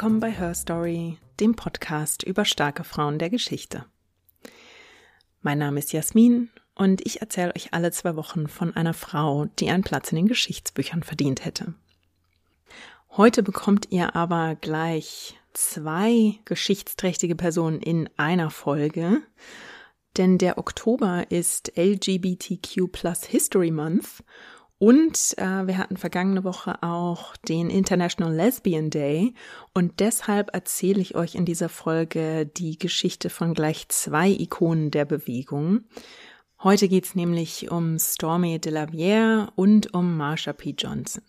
Willkommen bei Her Story, dem Podcast über starke Frauen der Geschichte. Mein Name ist Jasmin und ich erzähle euch alle zwei Wochen von einer Frau, die einen Platz in den Geschichtsbüchern verdient hätte. Heute bekommt ihr aber gleich zwei geschichtsträchtige Personen in einer Folge, denn der Oktober ist LGBTQ plus History Month und äh, wir hatten vergangene Woche auch den International Lesbian Day und deshalb erzähle ich euch in dieser Folge die Geschichte von gleich zwei Ikonen der Bewegung. Heute geht's nämlich um Stormy de la Viere und um Marsha P. Johnson.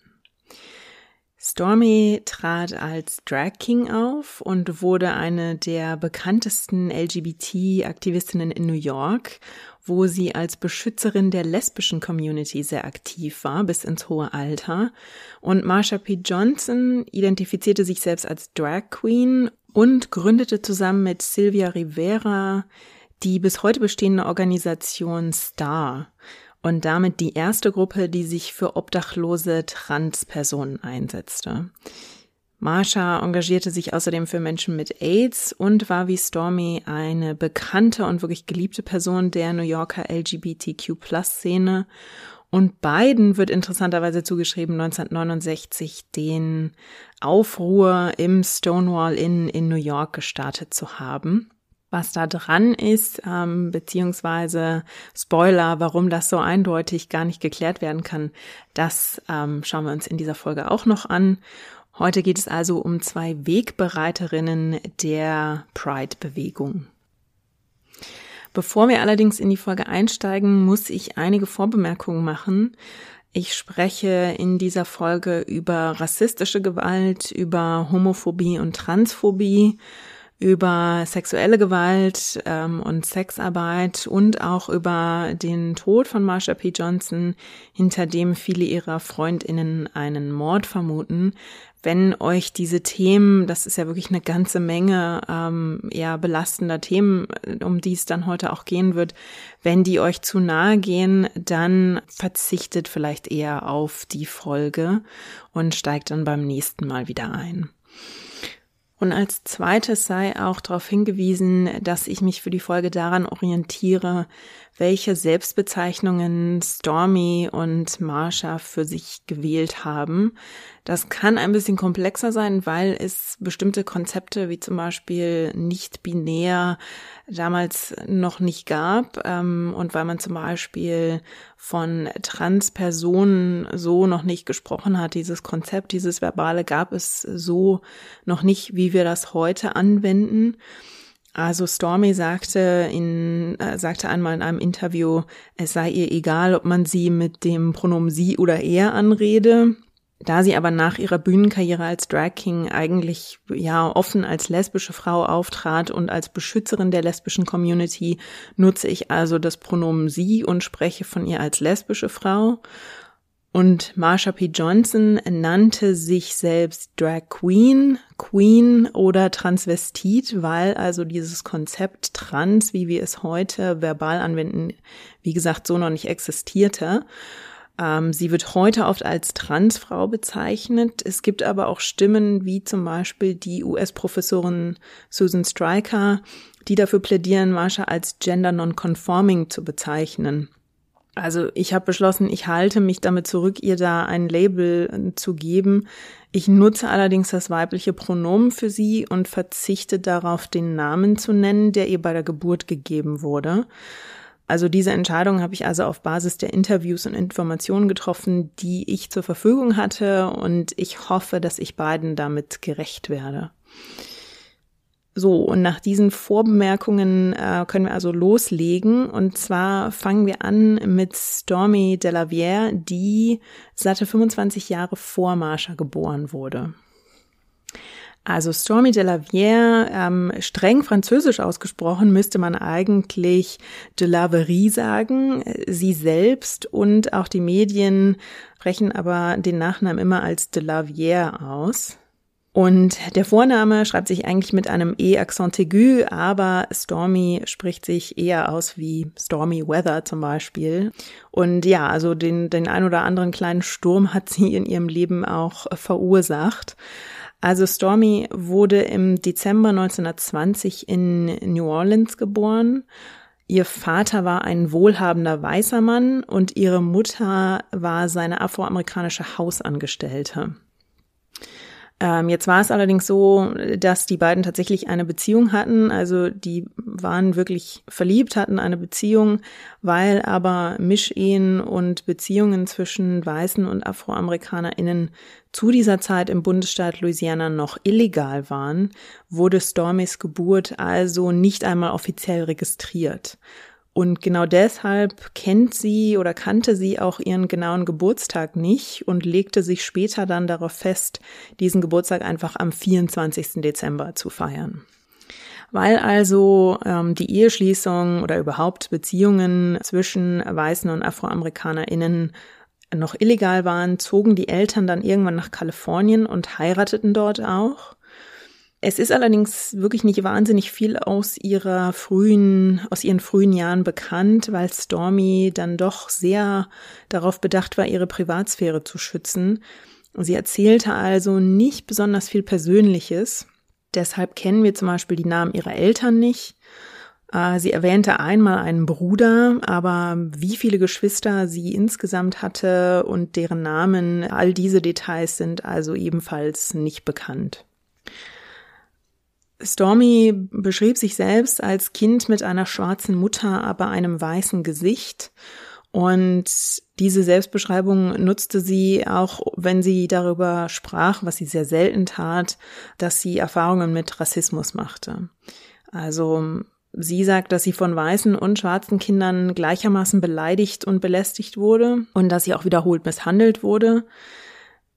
Stormy trat als Drag King auf und wurde eine der bekanntesten LGBT-Aktivistinnen in New York, wo sie als Beschützerin der lesbischen Community sehr aktiv war, bis ins hohe Alter. Und Marsha P. Johnson identifizierte sich selbst als Drag Queen und gründete zusammen mit Sylvia Rivera die bis heute bestehende Organisation STAR und damit die erste Gruppe, die sich für obdachlose Transpersonen einsetzte. Marsha engagierte sich außerdem für Menschen mit AIDS und war wie Stormy eine bekannte und wirklich geliebte Person der New Yorker LGBTQ-Plus-Szene. Und beiden wird interessanterweise zugeschrieben, 1969 den Aufruhr im Stonewall Inn in New York gestartet zu haben was da dran ist, ähm, beziehungsweise Spoiler, warum das so eindeutig gar nicht geklärt werden kann, das ähm, schauen wir uns in dieser Folge auch noch an. Heute geht es also um zwei Wegbereiterinnen der Pride-Bewegung. Bevor wir allerdings in die Folge einsteigen, muss ich einige Vorbemerkungen machen. Ich spreche in dieser Folge über rassistische Gewalt, über Homophobie und Transphobie über sexuelle Gewalt ähm, und Sexarbeit und auch über den Tod von Marsha P. Johnson, hinter dem viele ihrer Freundinnen einen Mord vermuten. Wenn euch diese Themen, das ist ja wirklich eine ganze Menge ähm, eher belastender Themen, um die es dann heute auch gehen wird, wenn die euch zu nahe gehen, dann verzichtet vielleicht eher auf die Folge und steigt dann beim nächsten Mal wieder ein. Und als zweites sei auch darauf hingewiesen, dass ich mich für die Folge daran orientiere, welche Selbstbezeichnungen Stormy und Marsha für sich gewählt haben. Das kann ein bisschen komplexer sein, weil es bestimmte Konzepte wie zum Beispiel nicht binär damals noch nicht gab ähm, und weil man zum Beispiel von Transpersonen so noch nicht gesprochen hat. Dieses Konzept, dieses Verbale gab es so noch nicht, wie wir das heute anwenden. Also Stormy sagte in äh, sagte einmal in einem Interview, es sei ihr egal, ob man sie mit dem Pronomen sie oder er anrede. Da sie aber nach ihrer Bühnenkarriere als Drag King eigentlich ja offen als lesbische Frau auftrat und als Beschützerin der lesbischen Community, nutze ich also das Pronomen sie und spreche von ihr als lesbische Frau. Und Marsha P. Johnson nannte sich selbst Drag Queen, Queen oder Transvestit, weil also dieses Konzept Trans, wie wir es heute verbal anwenden, wie gesagt, so noch nicht existierte. Ähm, sie wird heute oft als Transfrau bezeichnet. Es gibt aber auch Stimmen wie zum Beispiel die US-Professorin Susan Stryker, die dafür plädieren, Marsha als Gender Nonconforming zu bezeichnen. Also ich habe beschlossen, ich halte mich damit zurück, ihr da ein Label äh, zu geben. Ich nutze allerdings das weibliche Pronomen für sie und verzichte darauf, den Namen zu nennen, der ihr bei der Geburt gegeben wurde. Also diese Entscheidung habe ich also auf Basis der Interviews und Informationen getroffen, die ich zur Verfügung hatte und ich hoffe, dass ich beiden damit gerecht werde. So, und nach diesen Vorbemerkungen äh, können wir also loslegen. Und zwar fangen wir an mit Stormy Delaviere, die satte 25 Jahre vor Marsha geboren wurde. Also Stormy Delaviere, ähm, streng französisch ausgesprochen, müsste man eigentlich de Laverie sagen. Sie selbst und auch die Medien sprechen aber den Nachnamen immer als de Laviere aus. Und der Vorname schreibt sich eigentlich mit einem E-Accent aigu, aber Stormy spricht sich eher aus wie Stormy Weather zum Beispiel. Und ja, also den, den ein oder anderen kleinen Sturm hat sie in ihrem Leben auch verursacht. Also Stormy wurde im Dezember 1920 in New Orleans geboren. Ihr Vater war ein wohlhabender weißer Mann und ihre Mutter war seine afroamerikanische Hausangestellte. Ähm, jetzt war es allerdings so, dass die beiden tatsächlich eine Beziehung hatten. Also die waren wirklich verliebt, hatten eine Beziehung, weil aber Mischehen und Beziehungen zwischen Weißen und AfroamerikanerInnen zu dieser Zeit im Bundesstaat Louisiana noch illegal waren, wurde Stormys Geburt also nicht einmal offiziell registriert. Und genau deshalb kennt sie oder kannte sie auch ihren genauen Geburtstag nicht und legte sich später dann darauf fest, diesen Geburtstag einfach am 24. Dezember zu feiern. Weil also ähm, die Eheschließung oder überhaupt Beziehungen zwischen Weißen und AfroamerikanerInnen noch illegal waren, zogen die Eltern dann irgendwann nach Kalifornien und heirateten dort auch. Es ist allerdings wirklich nicht wahnsinnig viel aus ihrer frühen, aus ihren frühen Jahren bekannt, weil Stormy dann doch sehr darauf bedacht war, ihre Privatsphäre zu schützen. Sie erzählte also nicht besonders viel Persönliches. Deshalb kennen wir zum Beispiel die Namen ihrer Eltern nicht. Äh, sie erwähnte einmal einen Bruder, aber wie viele Geschwister sie insgesamt hatte und deren Namen, all diese Details sind also ebenfalls nicht bekannt. Stormy beschrieb sich selbst als Kind mit einer schwarzen Mutter, aber einem weißen Gesicht. Und diese Selbstbeschreibung nutzte sie auch, wenn sie darüber sprach, was sie sehr selten tat, dass sie Erfahrungen mit Rassismus machte. Also sie sagt, dass sie von weißen und schwarzen Kindern gleichermaßen beleidigt und belästigt wurde und dass sie auch wiederholt misshandelt wurde.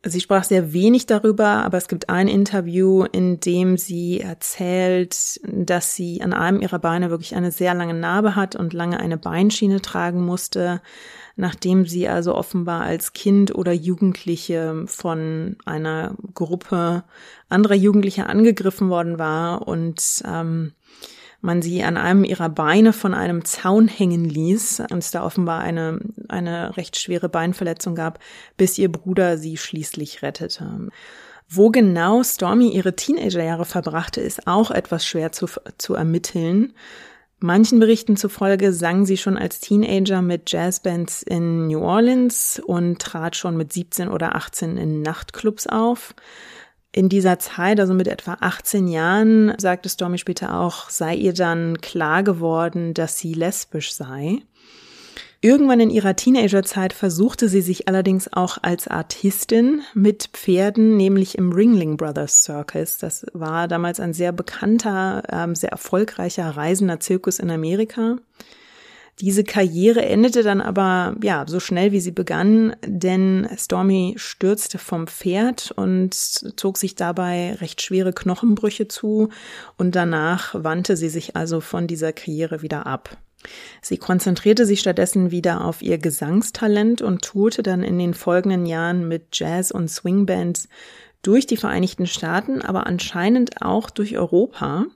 Sie sprach sehr wenig darüber, aber es gibt ein Interview, in dem sie erzählt, dass sie an einem ihrer Beine wirklich eine sehr lange Narbe hat und lange eine Beinschiene tragen musste, nachdem sie also offenbar als Kind oder Jugendliche von einer Gruppe anderer Jugendlicher angegriffen worden war und ähm, man sie an einem ihrer Beine von einem Zaun hängen ließ und es da offenbar eine, eine recht schwere Beinverletzung gab, bis ihr Bruder sie schließlich rettete. Wo genau Stormy ihre Teenagerjahre verbrachte, ist auch etwas schwer zu, zu ermitteln. Manchen Berichten zufolge sang sie schon als Teenager mit Jazzbands in New Orleans und trat schon mit 17 oder 18 in Nachtclubs auf. In dieser Zeit, also mit etwa 18 Jahren, sagte Stormy später auch, sei ihr dann klar geworden, dass sie lesbisch sei. Irgendwann in ihrer Teenagerzeit versuchte sie sich allerdings auch als Artistin mit Pferden, nämlich im Ringling Brothers Circus. Das war damals ein sehr bekannter, ähm, sehr erfolgreicher reisender Zirkus in Amerika. Diese Karriere endete dann aber, ja, so schnell wie sie begann, denn Stormy stürzte vom Pferd und zog sich dabei recht schwere Knochenbrüche zu und danach wandte sie sich also von dieser Karriere wieder ab. Sie konzentrierte sich stattdessen wieder auf ihr Gesangstalent und tourte dann in den folgenden Jahren mit Jazz- und Swingbands durch die Vereinigten Staaten, aber anscheinend auch durch Europa.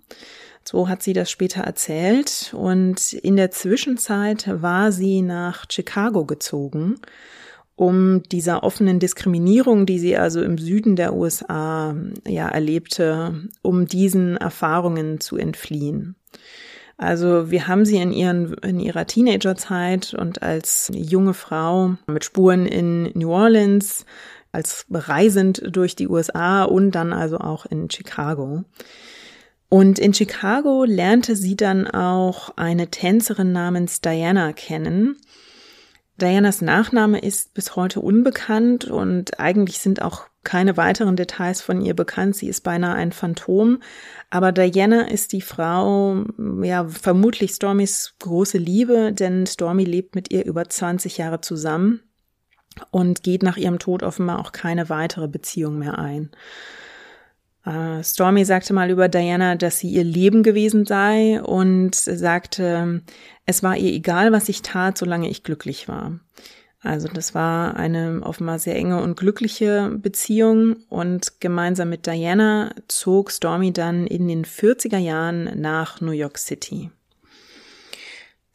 So hat sie das später erzählt. Und in der Zwischenzeit war sie nach Chicago gezogen, um dieser offenen Diskriminierung, die sie also im Süden der USA ja erlebte, um diesen Erfahrungen zu entfliehen. Also wir haben sie in, ihren, in ihrer Teenagerzeit und als junge Frau mit Spuren in New Orleans, als reisend durch die USA und dann also auch in Chicago. Und in Chicago lernte sie dann auch eine Tänzerin namens Diana kennen. Dianas Nachname ist bis heute unbekannt und eigentlich sind auch keine weiteren Details von ihr bekannt. Sie ist beinahe ein Phantom. Aber Diana ist die Frau, ja, vermutlich Stormys große Liebe, denn Stormy lebt mit ihr über 20 Jahre zusammen und geht nach ihrem Tod offenbar auch keine weitere Beziehung mehr ein. Uh, Stormy sagte mal über Diana, dass sie ihr Leben gewesen sei und sagte, es war ihr egal, was ich tat, solange ich glücklich war. Also das war eine offenbar sehr enge und glückliche Beziehung und gemeinsam mit Diana zog Stormy dann in den 40er Jahren nach New York City.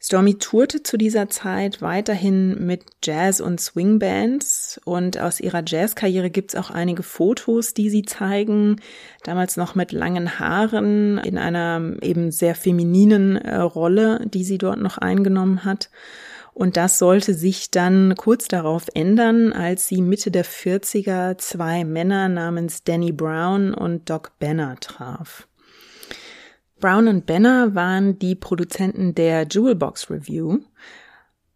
Stormy tourte zu dieser Zeit weiterhin mit Jazz- und Swingbands und aus ihrer Jazzkarriere gibt's auch einige Fotos, die sie zeigen, damals noch mit langen Haaren in einer eben sehr femininen äh, Rolle, die sie dort noch eingenommen hat. Und das sollte sich dann kurz darauf ändern, als sie Mitte der 40er zwei Männer namens Danny Brown und Doc Benner traf. Brown und Benner waren die Produzenten der Jewelbox Review.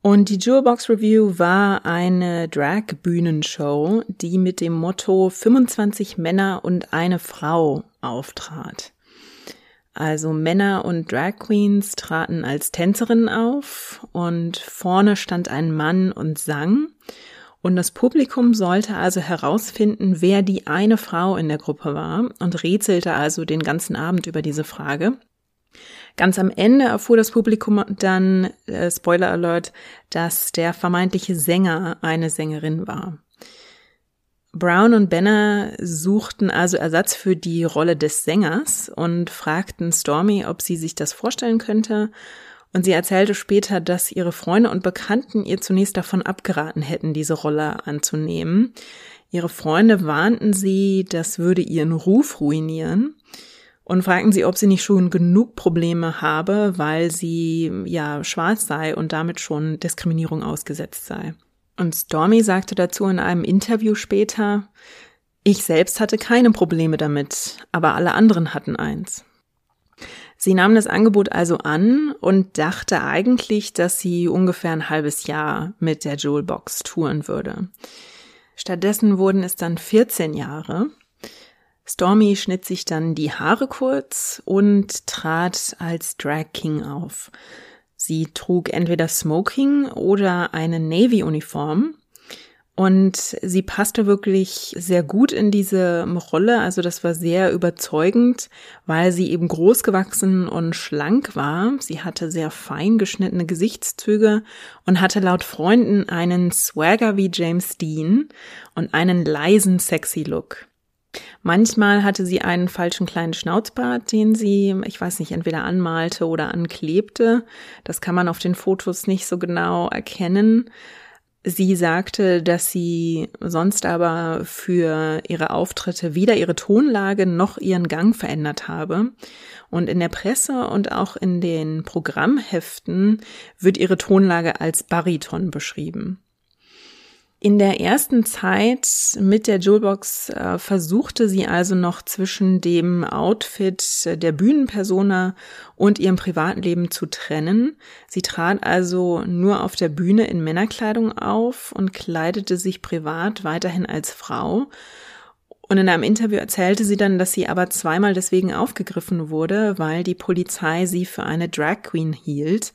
Und die Jewelbox Review war eine Drag-Bühnenshow, die mit dem Motto 25 Männer und eine Frau auftrat. Also Männer und Drag Queens traten als Tänzerinnen auf und vorne stand ein Mann und sang. Und das Publikum sollte also herausfinden, wer die eine Frau in der Gruppe war und rätselte also den ganzen Abend über diese Frage. Ganz am Ende erfuhr das Publikum dann, äh, Spoiler Alert, dass der vermeintliche Sänger eine Sängerin war. Brown und Benner suchten also Ersatz für die Rolle des Sängers und fragten Stormy, ob sie sich das vorstellen könnte. Und sie erzählte später, dass ihre Freunde und Bekannten ihr zunächst davon abgeraten hätten, diese Rolle anzunehmen. Ihre Freunde warnten sie, das würde ihren Ruf ruinieren und fragten sie, ob sie nicht schon genug Probleme habe, weil sie ja schwarz sei und damit schon Diskriminierung ausgesetzt sei. Und Stormy sagte dazu in einem Interview später, ich selbst hatte keine Probleme damit, aber alle anderen hatten eins. Sie nahm das Angebot also an und dachte eigentlich, dass sie ungefähr ein halbes Jahr mit der Jewelbox touren würde. Stattdessen wurden es dann 14 Jahre. Stormy schnitt sich dann die Haare kurz und trat als Drag King auf. Sie trug entweder Smoking oder eine Navy-Uniform und sie passte wirklich sehr gut in diese Rolle. Also das war sehr überzeugend, weil sie eben groß gewachsen und schlank war. Sie hatte sehr fein geschnittene Gesichtszüge und hatte laut Freunden einen Swagger wie James Dean und einen leisen, sexy Look. Manchmal hatte sie einen falschen kleinen Schnauzbart, den sie, ich weiß nicht, entweder anmalte oder anklebte. Das kann man auf den Fotos nicht so genau erkennen. Sie sagte, dass sie sonst aber für ihre Auftritte weder ihre Tonlage noch ihren Gang verändert habe. Und in der Presse und auch in den Programmheften wird ihre Tonlage als Bariton beschrieben. In der ersten Zeit mit der Jewelbox äh, versuchte sie also noch zwischen dem Outfit der Bühnenpersona und ihrem Privatleben zu trennen. Sie trat also nur auf der Bühne in Männerkleidung auf und kleidete sich privat weiterhin als Frau und in einem Interview erzählte sie dann, dass sie aber zweimal deswegen aufgegriffen wurde, weil die Polizei sie für eine Drag Queen hielt.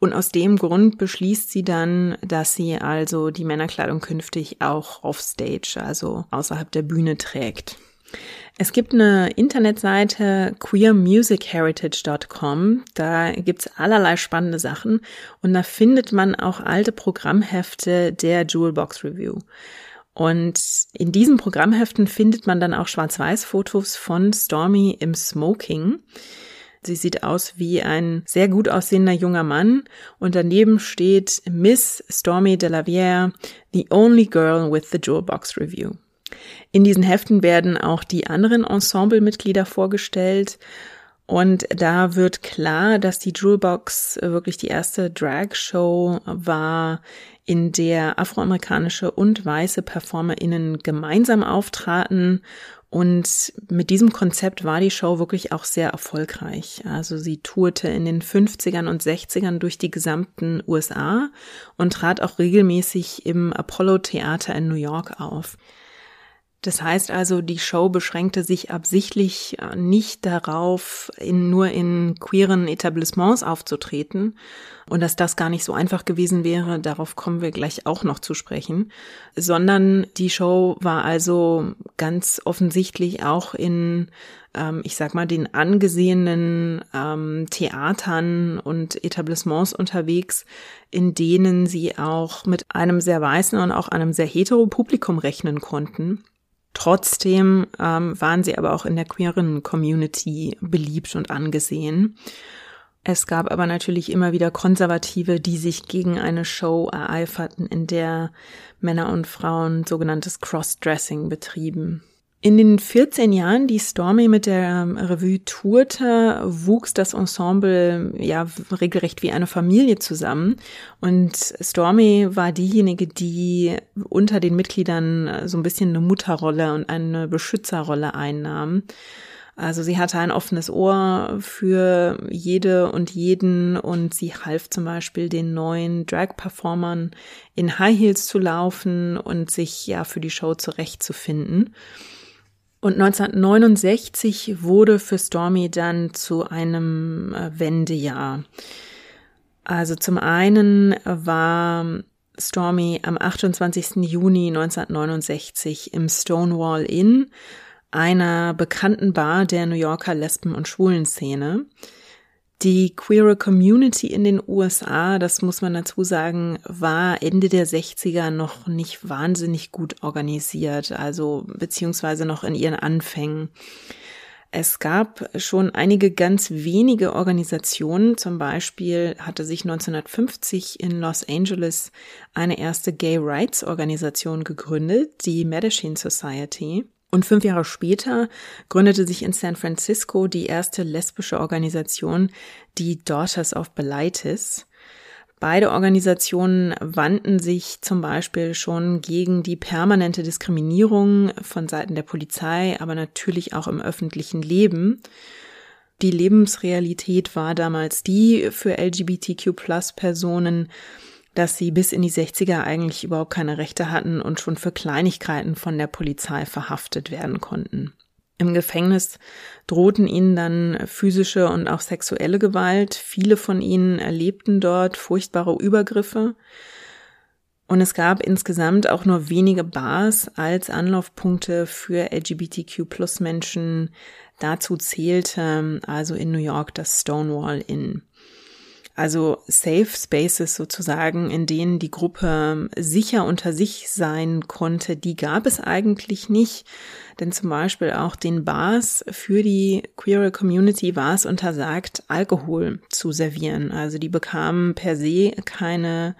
Und aus dem Grund beschließt sie dann, dass sie also die Männerkleidung künftig auch offstage, also außerhalb der Bühne trägt. Es gibt eine Internetseite queermusicheritage.com, da gibt's allerlei spannende Sachen und da findet man auch alte Programmhefte der Jewelbox Review. Und in diesen Programmheften findet man dann auch Schwarz-Weiß-Fotos von Stormy im Smoking. Sie sieht aus wie ein sehr gut aussehender junger Mann und daneben steht Miss Stormy de la Viere, the only girl with the Jewel Box Review. In diesen Heften werden auch die anderen Ensemblemitglieder vorgestellt und da wird klar, dass die Jewelbox wirklich die erste Drag-Show war, in der afroamerikanische und weiße PerformerInnen gemeinsam auftraten. Und mit diesem Konzept war die Show wirklich auch sehr erfolgreich. Also sie tourte in den 50ern und 60ern durch die gesamten USA und trat auch regelmäßig im Apollo Theater in New York auf. Das heißt also, die Show beschränkte sich absichtlich äh, nicht darauf, in, nur in queeren Etablissements aufzutreten und dass das gar nicht so einfach gewesen wäre, darauf kommen wir gleich auch noch zu sprechen, sondern die Show war also ganz offensichtlich auch in, ähm, ich sag mal, den angesehenen ähm, Theatern und Etablissements unterwegs, in denen sie auch mit einem sehr weißen und auch einem sehr hetero Publikum rechnen konnten. Trotzdem ähm, waren sie aber auch in der queeren Community beliebt und angesehen. Es gab aber natürlich immer wieder Konservative, die sich gegen eine Show ereiferten, in der Männer und Frauen sogenanntes Crossdressing betrieben. In den 14 Jahren, die Stormy mit der Revue tourte, wuchs das Ensemble ja regelrecht wie eine Familie zusammen. Und Stormy war diejenige, die unter den Mitgliedern so ein bisschen eine Mutterrolle und eine Beschützerrolle einnahm. Also sie hatte ein offenes Ohr für jede und jeden und sie half zum Beispiel den neuen Drag-Performern in High Heels zu laufen und sich ja für die Show zurechtzufinden. Und 1969 wurde für Stormy dann zu einem äh, Wendejahr. Also zum einen war Stormy am 28. Juni 1969 im Stonewall Inn, einer bekannten Bar der New Yorker Lesben- und Schwulenszene. Die queere Community in den USA, das muss man dazu sagen, war Ende der 60er noch nicht wahnsinnig gut organisiert, also beziehungsweise noch in ihren Anfängen. Es gab schon einige ganz wenige Organisationen. Zum Beispiel hatte sich 1950 in Los Angeles eine erste Gay Rights Organisation gegründet, die Medicine Society. Und fünf Jahre später gründete sich in San Francisco die erste lesbische Organisation, die Daughters of Belitis. Beide Organisationen wandten sich zum Beispiel schon gegen die permanente Diskriminierung von Seiten der Polizei, aber natürlich auch im öffentlichen Leben. Die Lebensrealität war damals die für LGBTQ-Plus-Personen, dass sie bis in die 60er eigentlich überhaupt keine Rechte hatten und schon für Kleinigkeiten von der Polizei verhaftet werden konnten. Im Gefängnis drohten ihnen dann physische und auch sexuelle Gewalt. Viele von ihnen erlebten dort furchtbare Übergriffe. Und es gab insgesamt auch nur wenige Bars als Anlaufpunkte für LGBTQ-Plus-Menschen. Dazu zählte also in New York das Stonewall Inn. Also Safe Spaces sozusagen, in denen die Gruppe sicher unter sich sein konnte, die gab es eigentlich nicht. Denn zum Beispiel auch den Bars für die queere Community war es untersagt, Alkohol zu servieren. Also die bekamen per se keine,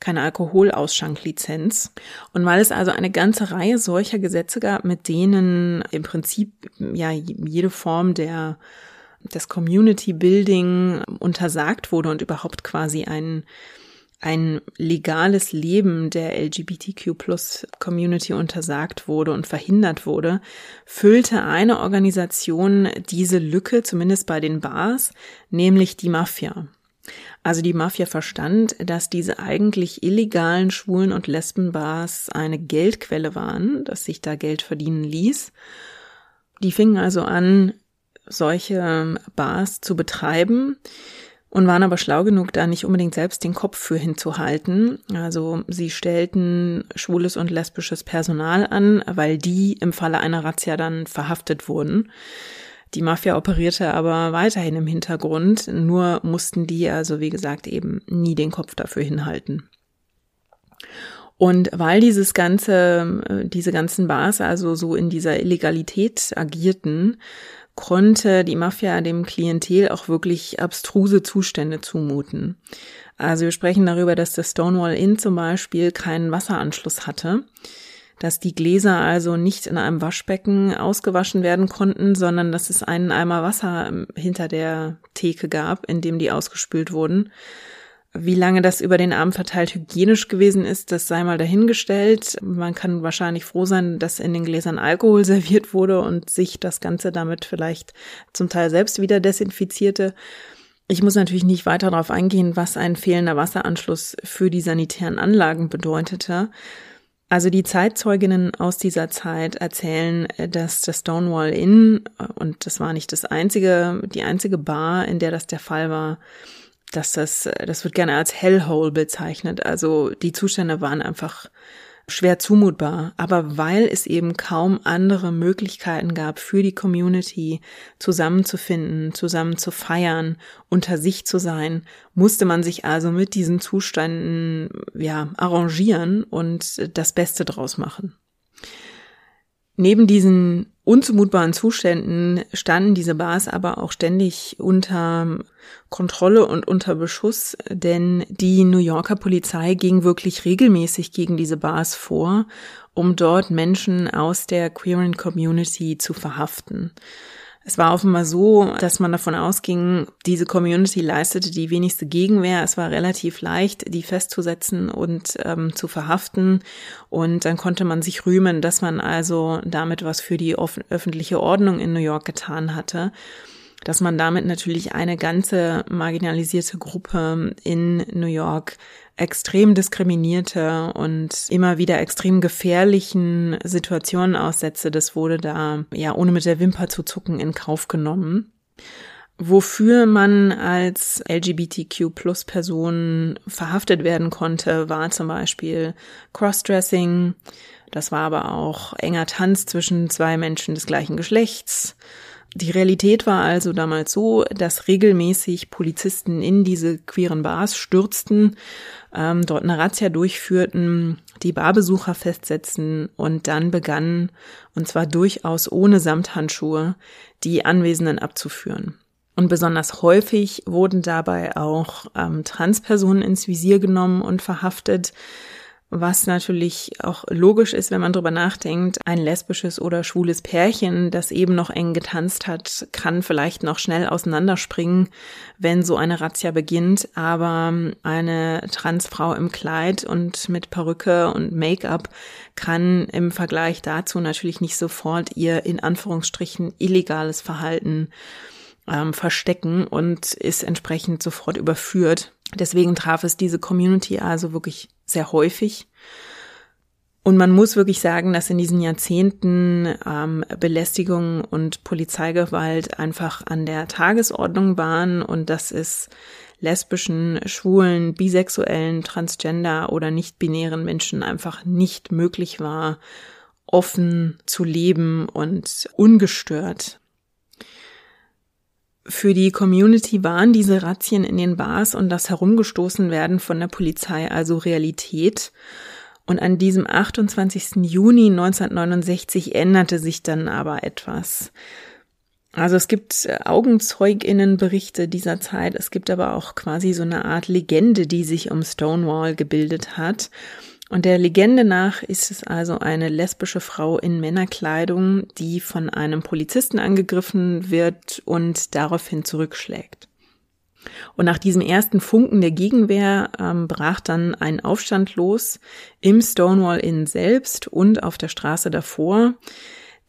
keine Alkoholausschenklizenz. Und weil es also eine ganze Reihe solcher Gesetze gab, mit denen im Prinzip ja jede Form der das Community Building untersagt wurde und überhaupt quasi ein, ein legales Leben der LGBTQ plus Community untersagt wurde und verhindert wurde, füllte eine Organisation diese Lücke, zumindest bei den Bars, nämlich die Mafia. Also die Mafia verstand, dass diese eigentlich illegalen Schwulen- und Lesbenbars eine Geldquelle waren, dass sich da Geld verdienen ließ. Die fingen also an, solche Bars zu betreiben und waren aber schlau genug, da nicht unbedingt selbst den Kopf für hinzuhalten. Also sie stellten schwules und lesbisches Personal an, weil die im Falle einer Razzia dann verhaftet wurden. Die Mafia operierte aber weiterhin im Hintergrund, nur mussten die also, wie gesagt, eben nie den Kopf dafür hinhalten. Und weil dieses ganze, äh, diese ganzen Bars also so in dieser Illegalität agierten, konnte die Mafia dem Klientel auch wirklich abstruse Zustände zumuten. Also wir sprechen darüber, dass das Stonewall Inn zum Beispiel keinen Wasseranschluss hatte, dass die Gläser also nicht in einem Waschbecken ausgewaschen werden konnten, sondern dass es einen Eimer Wasser hinter der Theke gab, in dem die ausgespült wurden. Wie lange das über den Abend verteilt hygienisch gewesen ist, das sei mal dahingestellt. Man kann wahrscheinlich froh sein, dass in den Gläsern Alkohol serviert wurde und sich das Ganze damit vielleicht zum Teil selbst wieder desinfizierte. Ich muss natürlich nicht weiter darauf eingehen, was ein fehlender Wasseranschluss für die sanitären Anlagen bedeutete. Also die Zeitzeuginnen aus dieser Zeit erzählen, dass das Stonewall Inn, und das war nicht das einzige, die einzige Bar, in der das der Fall war, dass das, das wird gerne als Hellhole bezeichnet. Also die Zustände waren einfach schwer zumutbar. Aber weil es eben kaum andere Möglichkeiten gab für die Community zusammenzufinden, zusammen zu feiern, unter sich zu sein, musste man sich also mit diesen Zuständen, ja, arrangieren und das Beste draus machen. Neben diesen unzumutbaren Zuständen standen diese Bars aber auch ständig unter Kontrolle und unter Beschuss, denn die New Yorker Polizei ging wirklich regelmäßig gegen diese Bars vor, um dort Menschen aus der queeren Community zu verhaften. Es war offenbar so, dass man davon ausging, diese Community leistete die wenigste Gegenwehr. Es war relativ leicht, die festzusetzen und ähm, zu verhaften. Und dann konnte man sich rühmen, dass man also damit was für die öffentliche Ordnung in New York getan hatte dass man damit natürlich eine ganze marginalisierte Gruppe in New York extrem diskriminierte und immer wieder extrem gefährlichen Situationen aussetze, das wurde da ja ohne mit der Wimper zu zucken in Kauf genommen. Wofür man als LGBTQ-Plus-Person verhaftet werden konnte, war zum Beispiel Crossdressing. Das war aber auch enger Tanz zwischen zwei Menschen des gleichen Geschlechts. Die Realität war also damals so, dass regelmäßig Polizisten in diese queeren Bars stürzten, ähm, dort eine Razzia durchführten, die Barbesucher festsetzten und dann begannen, und zwar durchaus ohne Samthandschuhe, die Anwesenden abzuführen. Und besonders häufig wurden dabei auch ähm, Transpersonen ins Visier genommen und verhaftet, was natürlich auch logisch ist, wenn man drüber nachdenkt. Ein lesbisches oder schwules Pärchen, das eben noch eng getanzt hat, kann vielleicht noch schnell auseinanderspringen, wenn so eine Razzia beginnt. Aber eine Transfrau im Kleid und mit Perücke und Make-up kann im Vergleich dazu natürlich nicht sofort ihr in Anführungsstrichen illegales Verhalten ähm, verstecken und ist entsprechend sofort überführt. Deswegen traf es diese Community also wirklich sehr häufig. Und man muss wirklich sagen, dass in diesen Jahrzehnten ähm, Belästigung und Polizeigewalt einfach an der Tagesordnung waren und dass es lesbischen, schwulen, bisexuellen, transgender oder nicht-binären Menschen einfach nicht möglich war, offen zu leben und ungestört für die Community waren diese Razzien in den Bars und das Herumgestoßen werden von der Polizei also Realität. Und an diesem 28. Juni 1969 änderte sich dann aber etwas. Also es gibt Augenzeuginnenberichte dieser Zeit, es gibt aber auch quasi so eine Art Legende, die sich um Stonewall gebildet hat. Und der Legende nach ist es also eine lesbische Frau in Männerkleidung, die von einem Polizisten angegriffen wird und daraufhin zurückschlägt. Und nach diesem ersten Funken der Gegenwehr ähm, brach dann ein Aufstand los im Stonewall Inn selbst und auf der Straße davor.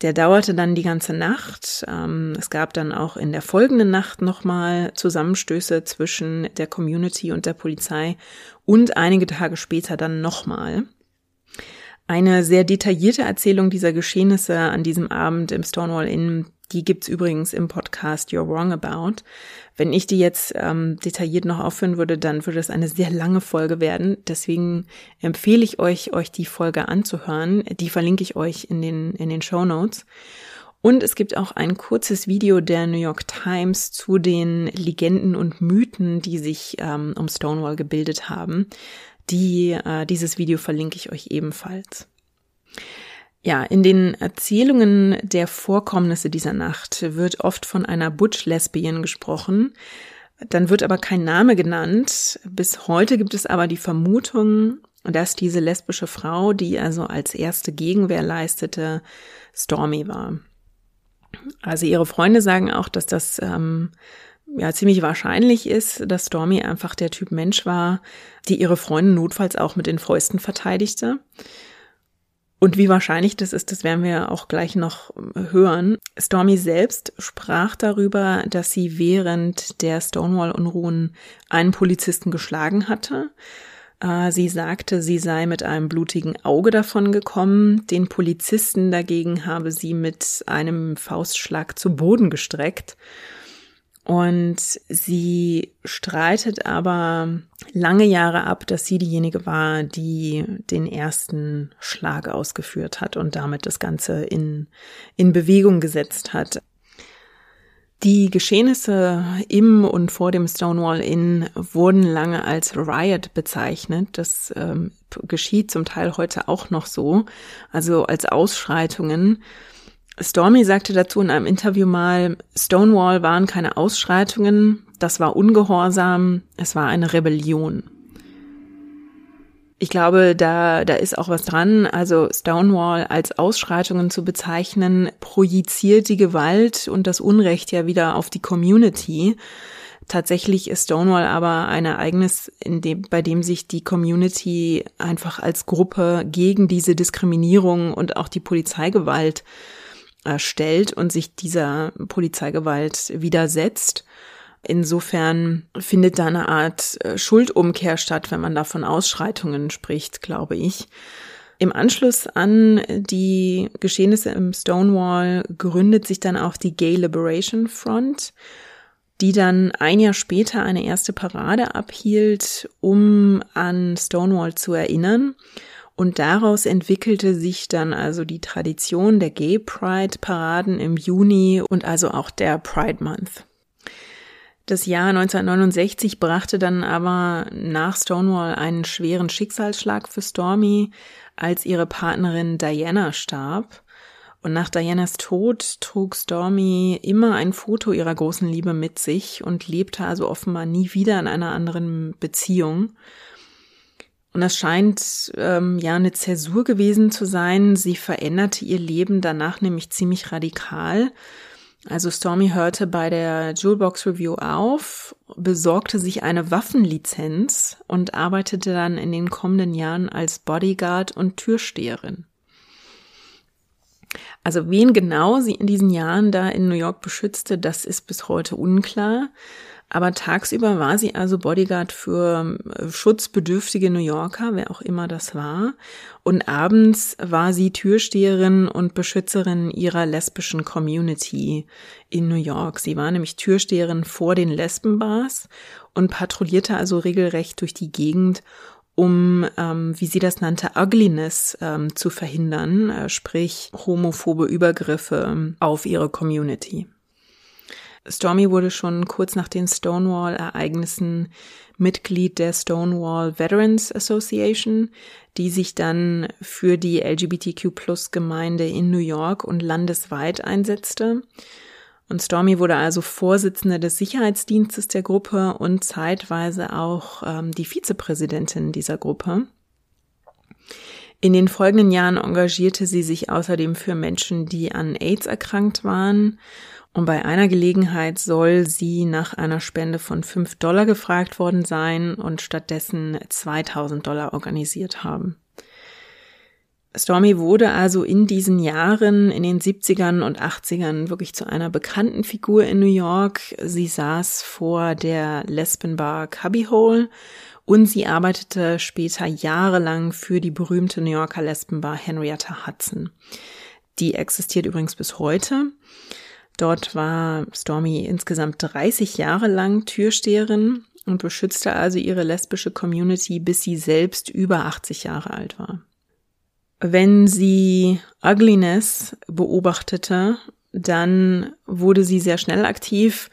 Der dauerte dann die ganze Nacht. Ähm, es gab dann auch in der folgenden Nacht nochmal Zusammenstöße zwischen der Community und der Polizei und einige Tage später dann nochmal. Eine sehr detaillierte Erzählung dieser Geschehnisse an diesem Abend im Stonewall Inn, die gibt's übrigens im Podcast You're Wrong About. Wenn ich die jetzt ähm, detailliert noch aufführen würde, dann würde es eine sehr lange Folge werden. Deswegen empfehle ich euch, euch die Folge anzuhören. Die verlinke ich euch in den, in den Show Notes. Und es gibt auch ein kurzes Video der New York Times zu den Legenden und Mythen, die sich ähm, um Stonewall gebildet haben. Die, äh, dieses Video verlinke ich euch ebenfalls. Ja, in den Erzählungen der Vorkommnisse dieser Nacht wird oft von einer Butch-Lesbian gesprochen. Dann wird aber kein Name genannt. Bis heute gibt es aber die Vermutung, dass diese lesbische Frau, die also als erste Gegenwehr leistete, Stormy war. Also ihre Freunde sagen auch, dass das ähm, ja ziemlich wahrscheinlich ist, dass Stormy einfach der Typ Mensch war, die ihre Freunde notfalls auch mit den Fäusten verteidigte. Und wie wahrscheinlich das ist, das werden wir auch gleich noch hören. Stormy selbst sprach darüber, dass sie während der Stonewall-Unruhen einen Polizisten geschlagen hatte. Äh, sie sagte, sie sei mit einem blutigen Auge davon gekommen. Den Polizisten dagegen habe sie mit einem Faustschlag zu Boden gestreckt. Und sie streitet aber lange Jahre ab, dass sie diejenige war, die den ersten Schlag ausgeführt hat und damit das Ganze in, in Bewegung gesetzt hat. Die Geschehnisse im und vor dem Stonewall Inn wurden lange als Riot bezeichnet. Das ähm, geschieht zum Teil heute auch noch so, also als Ausschreitungen. Stormy sagte dazu in einem Interview mal, Stonewall waren keine Ausschreitungen, das war Ungehorsam, es war eine Rebellion. Ich glaube, da, da ist auch was dran. Also Stonewall als Ausschreitungen zu bezeichnen, projiziert die Gewalt und das Unrecht ja wieder auf die Community. Tatsächlich ist Stonewall aber ein Ereignis, in dem, bei dem sich die Community einfach als Gruppe gegen diese Diskriminierung und auch die Polizeigewalt stellt und sich dieser Polizeigewalt widersetzt. Insofern findet da eine Art äh, Schuldumkehr statt, wenn man da von Ausschreitungen spricht, glaube ich. Im Anschluss an die Geschehnisse im Stonewall gründet sich dann auch die Gay Liberation Front, die dann ein Jahr später eine erste Parade abhielt, um an Stonewall zu erinnern. Und daraus entwickelte sich dann also die Tradition der Gay Pride Paraden im Juni und also auch der Pride Month. Das Jahr 1969 brachte dann aber nach Stonewall einen schweren Schicksalsschlag für Stormy, als ihre Partnerin Diana starb. Und nach Dianas Tod trug Stormy immer ein Foto ihrer großen Liebe mit sich und lebte also offenbar nie wieder in einer anderen Beziehung. Und das scheint ähm, ja eine Zäsur gewesen zu sein. Sie veränderte ihr Leben danach nämlich ziemlich radikal also Stormy hörte bei der Jewelbox Review auf, besorgte sich eine Waffenlizenz und arbeitete dann in den kommenden Jahren als Bodyguard und Türsteherin. Also wen genau sie in diesen Jahren da in New York beschützte, das ist bis heute unklar. Aber tagsüber war sie also Bodyguard für äh, schutzbedürftige New Yorker, wer auch immer das war. Und abends war sie Türsteherin und Beschützerin ihrer lesbischen Community in New York. Sie war nämlich Türsteherin vor den Lesbenbars und patrouillierte also regelrecht durch die Gegend, um, ähm, wie sie das nannte, Ugliness ähm, zu verhindern, äh, sprich homophobe Übergriffe auf ihre Community. Stormy wurde schon kurz nach den Stonewall-Ereignissen Mitglied der Stonewall Veterans Association, die sich dann für die LGBTQ-Plus-Gemeinde in New York und landesweit einsetzte. Und Stormy wurde also Vorsitzende des Sicherheitsdienstes der Gruppe und zeitweise auch ähm, die Vizepräsidentin dieser Gruppe. In den folgenden Jahren engagierte sie sich außerdem für Menschen, die an AIDS erkrankt waren und bei einer Gelegenheit soll sie nach einer Spende von 5 Dollar gefragt worden sein und stattdessen 2000 Dollar organisiert haben. Stormy wurde also in diesen Jahren, in den 70ern und 80ern wirklich zu einer bekannten Figur in New York. Sie saß vor der Lesbenbar Cubbyhole und sie arbeitete später jahrelang für die berühmte New Yorker Lesbenbar Henrietta Hudson. Die existiert übrigens bis heute. Dort war Stormy insgesamt 30 Jahre lang Türsteherin und beschützte also ihre lesbische Community, bis sie selbst über 80 Jahre alt war. Wenn sie Ugliness beobachtete, dann wurde sie sehr schnell aktiv.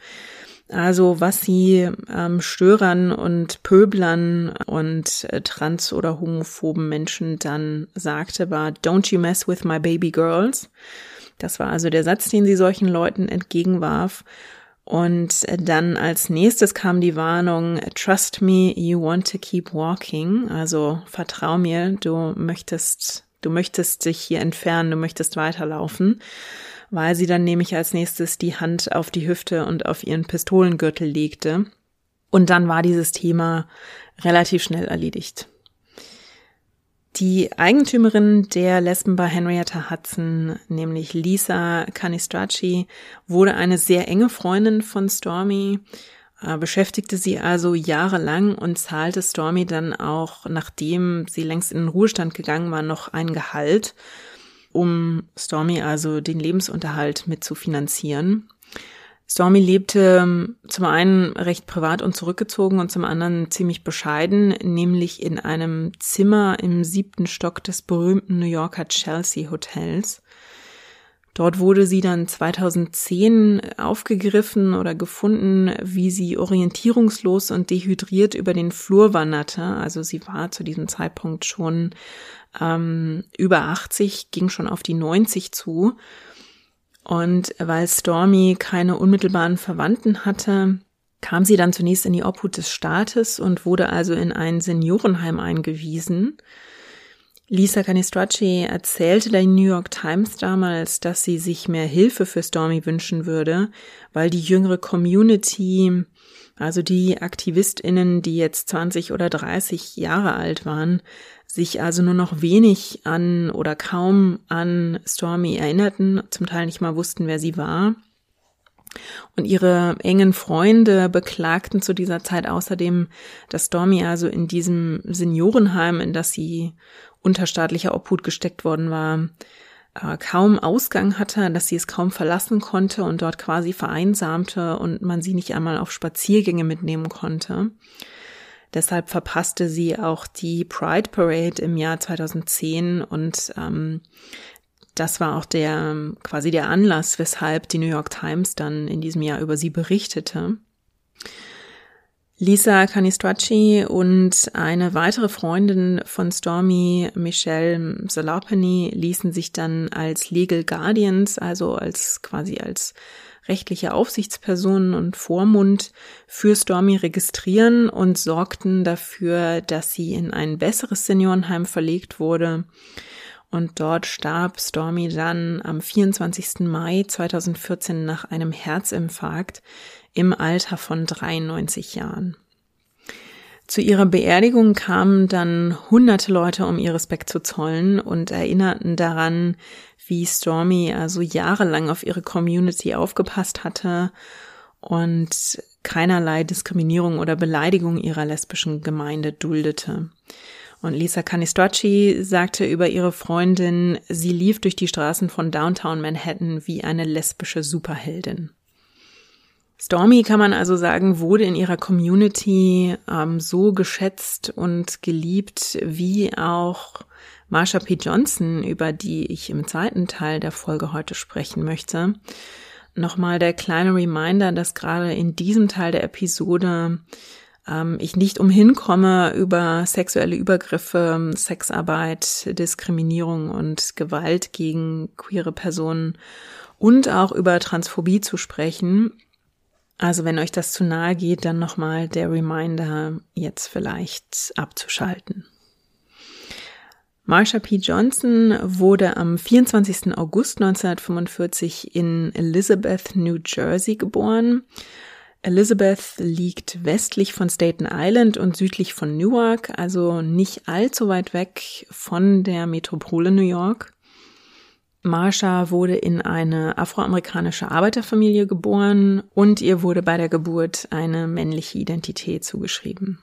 Also was sie ähm, Störern und Pöblern und äh, trans- oder homophoben Menschen dann sagte, war Don't you mess with my baby girls. Das war also der Satz, den sie solchen Leuten entgegenwarf. Und dann als nächstes kam die Warnung, Trust me, you want to keep walking. Also vertrau mir, du möchtest, du möchtest dich hier entfernen, du möchtest weiterlaufen. Weil sie dann nämlich als nächstes die Hand auf die Hüfte und auf ihren Pistolengürtel legte. Und dann war dieses Thema relativ schnell erledigt. Die Eigentümerin der Lesbenbar Henrietta Hudson, nämlich Lisa Canistracci, wurde eine sehr enge Freundin von Stormy, beschäftigte sie also jahrelang und zahlte Stormy dann auch, nachdem sie längst in den Ruhestand gegangen war, noch ein Gehalt, um Stormy also den Lebensunterhalt mit zu finanzieren. Stormy lebte ähm, zum einen recht privat und zurückgezogen und zum anderen ziemlich bescheiden, nämlich in einem Zimmer im siebten Stock des berühmten New Yorker Chelsea Hotels. Dort wurde sie dann 2010 aufgegriffen oder gefunden, wie sie orientierungslos und dehydriert über den Flur wanderte. Also sie war zu diesem Zeitpunkt schon ähm, über 80, ging schon auf die 90 zu Und weil Stormy keine unmittelbaren Verwandten hatte, kam sie dann zunächst in die Obhut des Staates und wurde also in ein Seniorenheim eingewiesen. Lisa Canistracci erzählte der New York Times damals, dass sie sich mehr Hilfe für Stormy wünschen würde, weil die jüngere Community, also die AktivistInnen, die jetzt 20 oder 30 Jahre alt waren, sich also nur noch wenig an oder kaum an Stormy erinnerten, zum Teil nicht mal wussten, wer sie war. Und ihre engen Freunde beklagten zu dieser Zeit außerdem, dass Stormy also in diesem Seniorenheim, in das sie unter staatlicher Obhut gesteckt worden war, äh, kaum Ausgang hatte, dass sie es kaum verlassen konnte und dort quasi vereinsamte und man sie nicht einmal auf Spaziergänge mitnehmen konnte. Deshalb verpasste sie auch die Pride Parade im Jahr 2010 und ähm, das war auch der quasi der Anlass, weshalb die New York Times dann in diesem Jahr über sie berichtete. Lisa Canistracci und eine weitere Freundin von Stormy, Michelle Salopany, ließen sich dann als Legal Guardians, also als quasi als rechtliche Aufsichtspersonen und Vormund für Stormy registrieren und sorgten dafür, dass sie in ein besseres Seniorenheim verlegt wurde. Und dort starb Stormy dann am 24. Mai 2014 nach einem Herzinfarkt im Alter von 93 Jahren. Zu ihrer Beerdigung kamen dann hunderte Leute, um ihr Respekt zu zollen und erinnerten daran, wie Stormy also jahrelang auf ihre Community aufgepasst hatte und keinerlei Diskriminierung oder Beleidigung ihrer lesbischen Gemeinde duldete. Und Lisa Canistracci sagte über ihre Freundin, sie lief durch die Straßen von Downtown Manhattan wie eine lesbische Superheldin. Stormy, kann man also sagen, wurde in ihrer Community ähm, so geschätzt und geliebt wie auch Marsha P. Johnson, über die ich im zweiten Teil der Folge heute sprechen möchte. Nochmal der kleine Reminder, dass gerade in diesem Teil der Episode ähm, ich nicht umhin komme, über sexuelle Übergriffe, Sexarbeit, Diskriminierung und Gewalt gegen queere Personen und auch über Transphobie zu sprechen. Also wenn euch das zu nahe geht, dann nochmal der Reminder, jetzt vielleicht abzuschalten. Marsha P. Johnson wurde am 24. August 1945 in Elizabeth, New Jersey geboren. Elizabeth liegt westlich von Staten Island und südlich von Newark, also nicht allzu weit weg von der Metropole New York. Marsha wurde in eine afroamerikanische Arbeiterfamilie geboren und ihr wurde bei der Geburt eine männliche Identität zugeschrieben.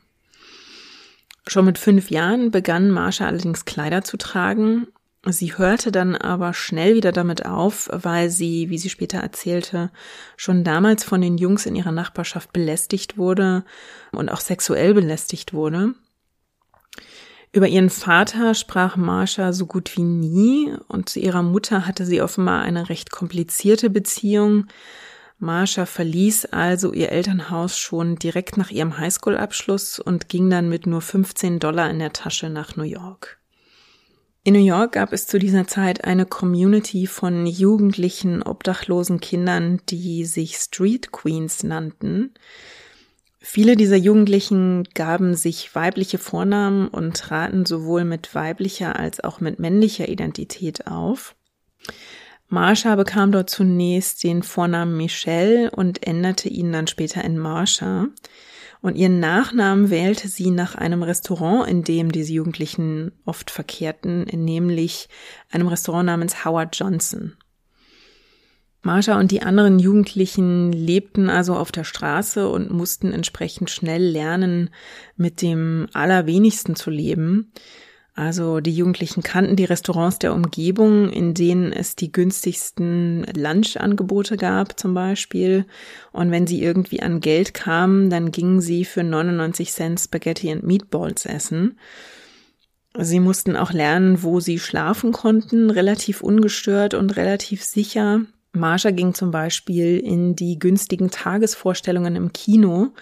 Schon mit fünf Jahren begann Marsha allerdings Kleider zu tragen. Sie hörte dann aber schnell wieder damit auf, weil sie, wie sie später erzählte, schon damals von den Jungs in ihrer Nachbarschaft belästigt wurde und auch sexuell belästigt wurde. Über ihren Vater sprach Marsha so gut wie nie und zu ihrer Mutter hatte sie offenbar eine recht komplizierte Beziehung. Marsha verließ also ihr Elternhaus schon direkt nach ihrem Highschool-Abschluss und ging dann mit nur 15 Dollar in der Tasche nach New York. In New York gab es zu dieser Zeit eine Community von jugendlichen, obdachlosen Kindern, die sich Street Queens nannten. Viele dieser Jugendlichen gaben sich weibliche Vornamen und traten sowohl mit weiblicher als auch mit männlicher Identität auf. Marsha bekam dort zunächst den Vornamen Michelle und änderte ihn dann später in Marsha. Und ihren Nachnamen wählte sie nach einem Restaurant, in dem diese Jugendlichen oft verkehrten, nämlich einem Restaurant namens Howard Johnson. Marsha und die anderen Jugendlichen lebten also auf der Straße und mussten entsprechend schnell lernen, mit dem Allerwenigsten zu leben. Also die Jugendlichen kannten die Restaurants der Umgebung, in denen es die günstigsten Lunchangebote gab zum Beispiel. Und wenn sie irgendwie an Geld kamen, dann gingen sie für 99 Cent Spaghetti and Meatballs essen. Sie mussten auch lernen, wo sie schlafen konnten, relativ ungestört und relativ sicher. Marsha ging zum Beispiel in die günstigen Tagesvorstellungen im Kino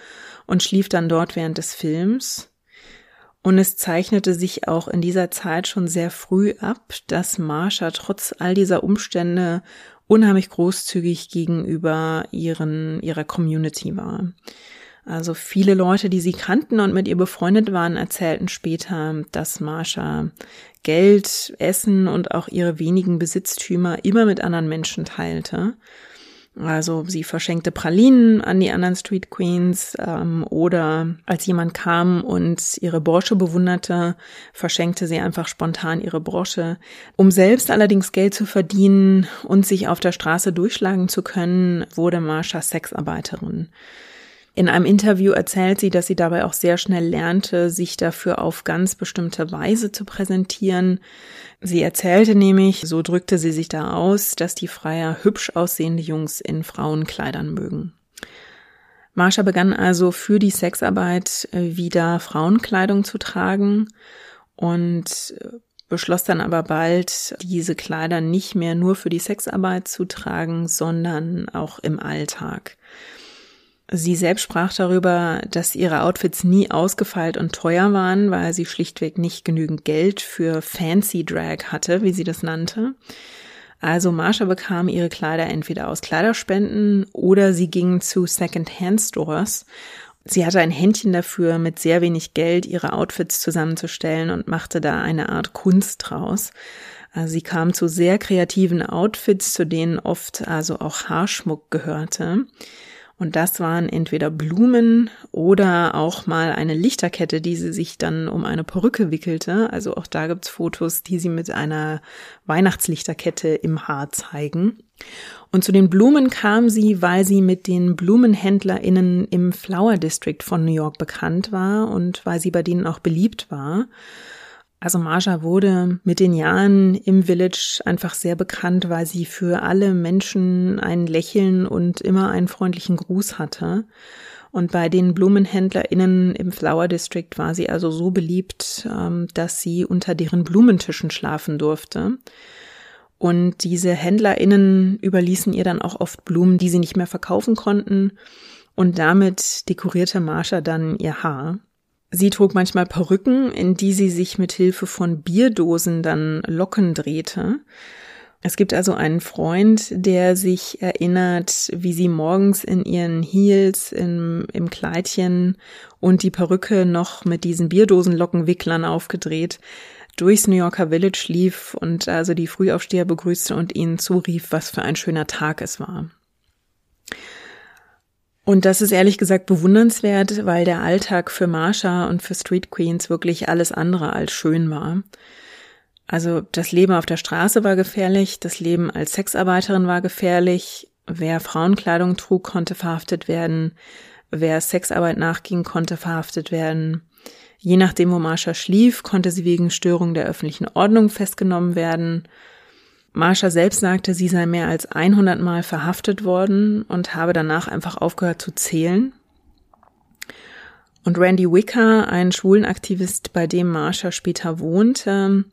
und schlief dann dort während des Films. Und es zeichnete sich auch in dieser Zeit schon sehr früh ab, dass Marsha trotz all dieser Umstände unheimlich großzügig gegenüber ihren, ihrer Community war. Also viele Leute, die sie kannten und mit ihr befreundet waren, erzählten später, dass Marsha Geld, Essen und auch ihre wenigen Besitztümer immer mit anderen Menschen teilte. Also sie verschenkte Pralinen an die anderen Street Queens ähm, oder als jemand kam und ihre Brosche bewunderte, verschenkte sie einfach spontan ihre Brosche. Um selbst allerdings Geld zu verdienen und sich auf der Straße durchschlagen zu können, wurde Marsha Sexarbeiterin. In einem Interview erzählt sie, dass sie dabei auch sehr schnell lernte, sich dafür auf ganz bestimmte Weise zu präsentieren. Sie erzählte nämlich, so drückte sie sich da aus, dass die Freier hübsch aussehende Jungs in Frauenkleidern mögen. Marsha begann also für die Sexarbeit äh, wieder Frauenkleidung zu tragen und äh, beschloss dann aber bald, diese Kleider nicht mehr nur für die Sexarbeit zu tragen, sondern auch im Alltag. Sie selbst sprach darüber, dass ihre Outfits nie ausgefeilt und teuer waren, weil sie schlichtweg nicht genügend Geld für Fancy Drag hatte, wie sie das nannte. Also Marsha bekam ihre Kleider entweder aus Kleiderspenden oder sie ging zu Second-Hand-Stores. Sie hatte ein Händchen dafür, mit sehr wenig Geld ihre Outfits zusammenzustellen und machte da eine Art Kunst draus. Also sie kam zu sehr kreativen Outfits, zu denen oft also auch Haarschmuck gehörte. Und das waren entweder Blumen oder auch mal eine Lichterkette, die sie sich dann um eine Perücke wickelte. Also auch da gibt's Fotos, die sie mit einer Weihnachtslichterkette im Haar zeigen. Und zu den Blumen kam sie, weil sie mit den BlumenhändlerInnen im Flower District von New York bekannt war und weil sie bei denen auch beliebt war. Also Marsha wurde mit den Jahren im Village einfach sehr bekannt, weil sie für alle Menschen ein Lächeln und immer einen freundlichen Gruß hatte. Und bei den BlumenhändlerInnen im Flower District war sie also so beliebt, ähm, dass sie unter deren Blumentischen schlafen durfte. Und diese HändlerInnen überließen ihr dann auch oft Blumen, die sie nicht mehr verkaufen konnten. Und damit dekorierte Marsha dann ihr Haar. Sie trug manchmal Perücken, in die sie sich mit Hilfe von Bierdosen dann Locken drehte. Es gibt also einen Freund, der sich erinnert, wie sie morgens in ihren Heels im, im Kleidchen und die Perücke noch mit diesen Bierdosenlockenwicklern aufgedreht durchs New Yorker Village lief und also die Frühaufsteher begrüßte und ihnen zurief, was für ein schöner Tag es war. Und das ist ehrlich gesagt bewundernswert, weil der Alltag für Marsha und für Street Queens wirklich alles andere als schön war. Also das Leben auf der Straße war gefährlich, das Leben als Sexarbeiterin war gefährlich, wer Frauenkleidung trug, konnte verhaftet werden, wer Sexarbeit nachging, konnte verhaftet werden. Je nachdem, wo Marsha schlief, konnte sie wegen Störung der öffentlichen Ordnung festgenommen werden. Marsha selbst sagte, sie sei mehr als 100 Mal verhaftet worden und habe danach einfach aufgehört zu zählen. Und Randy Wicker, ein Schwulenaktivist, bei dem Marsha später wohnte,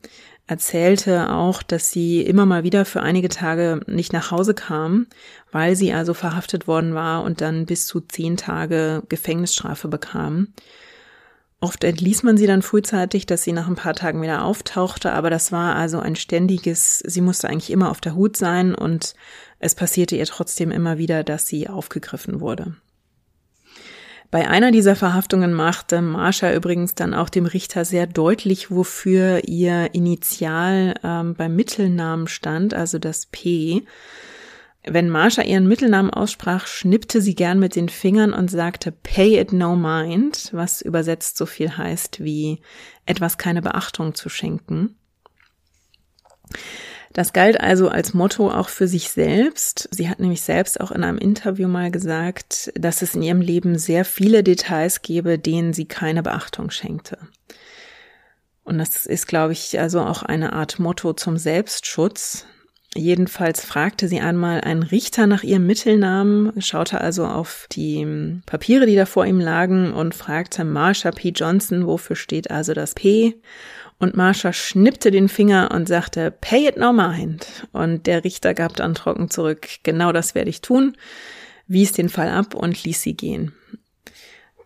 erzählte auch, dass sie immer mal wieder für einige Tage nicht nach Hause kam, weil sie also verhaftet worden war und dann bis zu zehn Tage Gefängnisstrafe bekam. Oft entließ man sie dann frühzeitig, dass sie nach ein paar Tagen wieder auftauchte, aber das war also ein ständiges, sie musste eigentlich immer auf der Hut sein und es passierte ihr trotzdem immer wieder, dass sie aufgegriffen wurde. Bei einer dieser Verhaftungen machte Marsha übrigens dann auch dem Richter sehr deutlich, wofür ihr Initial ähm, beim Mittelnamen stand, also das P. Wenn Marsha ihren Mittelnamen aussprach, schnippte sie gern mit den Fingern und sagte Pay it no mind, was übersetzt so viel heißt wie etwas keine Beachtung zu schenken. Das galt also als Motto auch für sich selbst. Sie hat nämlich selbst auch in einem Interview mal gesagt, dass es in ihrem Leben sehr viele Details gebe, denen sie keine Beachtung schenkte. Und das ist, glaube ich, also auch eine Art Motto zum Selbstschutz, Jedenfalls fragte sie einmal einen Richter nach ihrem Mittelnamen, schaute also auf die hm, Papiere, die da vor ihm lagen und fragte Marsha P. Johnson, wofür steht also das P? Und Marsha schnippte den Finger und sagte, pay it no mind. Und der Richter gab dann trocken zurück, genau das werde ich tun, wies den Fall ab und ließ sie gehen.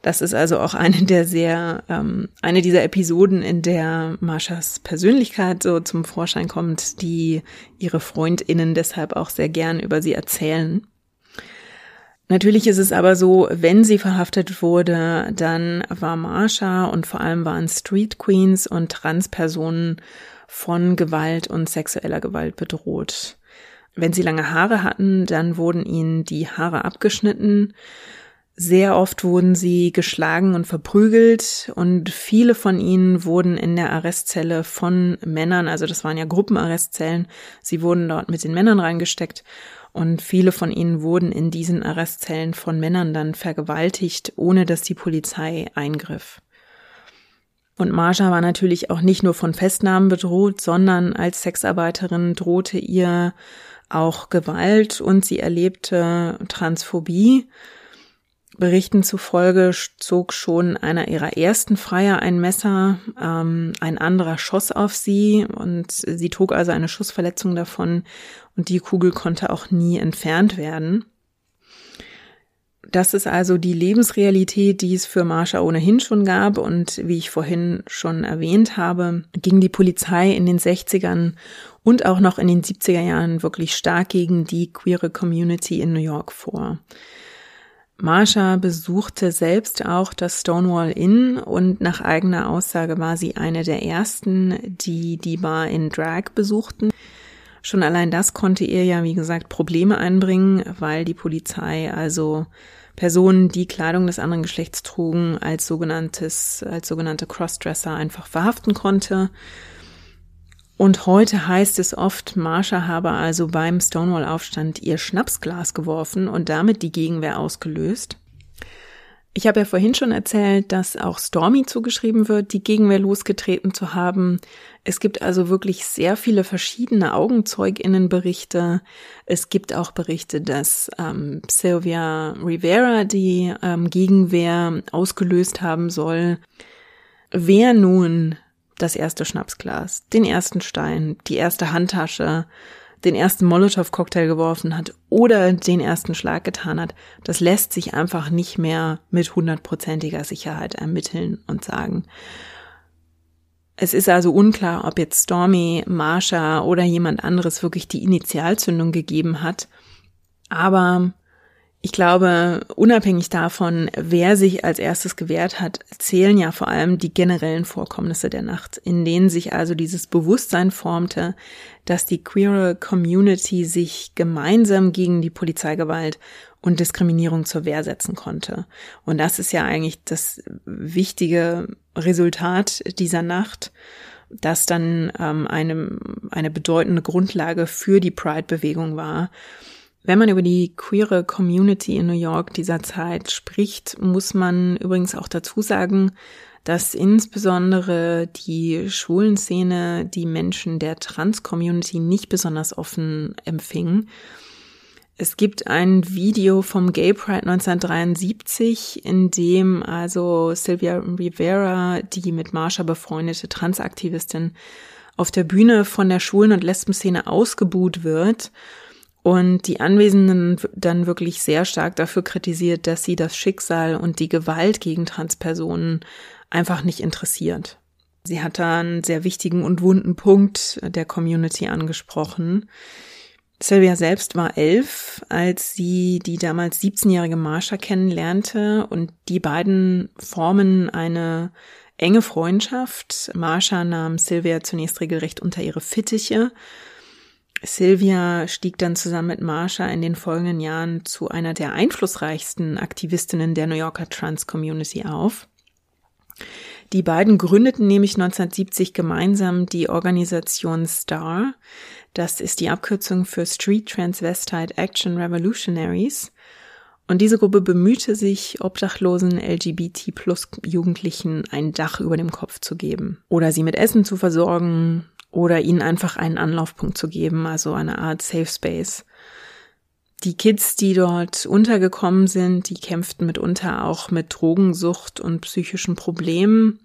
Das ist also auch eine der sehr, ähm, eine dieser Episoden, in der Marshas Persönlichkeit so zum Vorschein kommt, die ihre FreundInnen deshalb auch sehr gern über sie erzählen. Natürlich ist es aber so, wenn sie verhaftet wurde, dann war Marsha und vor allem waren Street Queens und Transpersonen von Gewalt und sexueller Gewalt bedroht. Wenn sie lange Haare hatten, dann wurden ihnen die Haare abgeschnitten sehr oft wurden sie geschlagen und verprügelt und viele von ihnen wurden in der Arrestzelle von Männern, also das waren ja Gruppenarrestzellen, sie wurden dort mit den Männern reingesteckt und viele von ihnen wurden in diesen Arrestzellen von Männern dann vergewaltigt, ohne dass die Polizei eingriff. Und Marja war natürlich auch nicht nur von Festnahmen bedroht, sondern als Sexarbeiterin drohte ihr auch Gewalt und sie erlebte Transphobie. Berichten zufolge zog schon einer ihrer ersten Freier ein Messer, ähm, ein anderer schoss auf sie und sie trug also eine Schussverletzung davon und die Kugel konnte auch nie entfernt werden. Das ist also die Lebensrealität, die es für Marsha ohnehin schon gab und wie ich vorhin schon erwähnt habe, ging die Polizei in den 60ern und auch noch in den 70er Jahren wirklich stark gegen die queere Community in New York vor. Marsha besuchte selbst auch das Stonewall Inn und nach eigener Aussage war sie eine der ersten, die die Bar in Drag besuchten. Schon allein das konnte ihr ja, wie gesagt, Probleme einbringen, weil die Polizei also Personen, die Kleidung des anderen Geschlechts trugen, als sogenanntes, als sogenannte Crossdresser einfach verhaften konnte. Und heute heißt es oft, Marsha habe also beim Stonewall-Aufstand ihr Schnapsglas geworfen und damit die Gegenwehr ausgelöst. Ich habe ja vorhin schon erzählt, dass auch Stormy zugeschrieben wird, die Gegenwehr losgetreten zu haben. Es gibt also wirklich sehr viele verschiedene Augenzeuginnenberichte. Es gibt auch Berichte, dass ähm, Sylvia Rivera die ähm, Gegenwehr ausgelöst haben soll. Wer nun das erste Schnapsglas, den ersten Stein, die erste Handtasche, den ersten Molotow-Cocktail geworfen hat oder den ersten Schlag getan hat, das lässt sich einfach nicht mehr mit hundertprozentiger Sicherheit ermitteln und sagen. Es ist also unklar, ob jetzt Stormy, Marsha oder jemand anderes wirklich die Initialzündung gegeben hat. Aber ich glaube, unabhängig davon, wer sich als erstes gewehrt hat, zählen ja vor allem die generellen Vorkommnisse der Nacht, in denen sich also dieses Bewusstsein formte, dass die queere Community sich gemeinsam gegen die Polizeigewalt und Diskriminierung zur Wehr setzen konnte. Und das ist ja eigentlich das wichtige Resultat dieser Nacht, das dann ähm, eine, eine bedeutende Grundlage für die Pride-Bewegung war wenn man über die queere Community in New York dieser Zeit spricht, muss man übrigens auch dazu sagen, dass insbesondere die schwulen Szene die Menschen der Trans-Community nicht besonders offen empfing. Es gibt ein Video vom Gay Pride 1973, in dem also Sylvia Rivera, die mit Marsha befreundete Transaktivistin, auf der Bühne von der Schwulen- und Lesbenszene ausgebuht wird und die Anwesenden dann wirklich sehr stark dafür kritisiert, dass sie das Schicksal und die Gewalt gegen Transpersonen einfach nicht interessiert. Sie hat da einen sehr wichtigen und wunden Punkt der Community angesprochen. Sylvia selbst war elf, als sie die damals 17-jährige Marsha kennenlernte und die beiden formen eine enge Freundschaft. Marsha nahm Sylvia zunächst regelrecht unter ihre Fittiche Sylvia stieg dann zusammen mit Marsha in den folgenden Jahren zu einer der einflussreichsten Aktivistinnen der New Yorker Trans Community auf. Die beiden gründeten nämlich 1970 gemeinsam die Organisation STAR. Das ist die Abkürzung für Street Transvestite Action Revolutionaries. Und diese Gruppe bemühte sich, obdachlosen LGBT plus Jugendlichen ein Dach über dem Kopf zu geben oder sie mit Essen zu versorgen, oder ihnen einfach einen Anlaufpunkt zu geben, also eine Art Safe Space. Die Kids, die dort untergekommen sind, die kämpften mitunter auch mit Drogensucht und psychischen Problemen.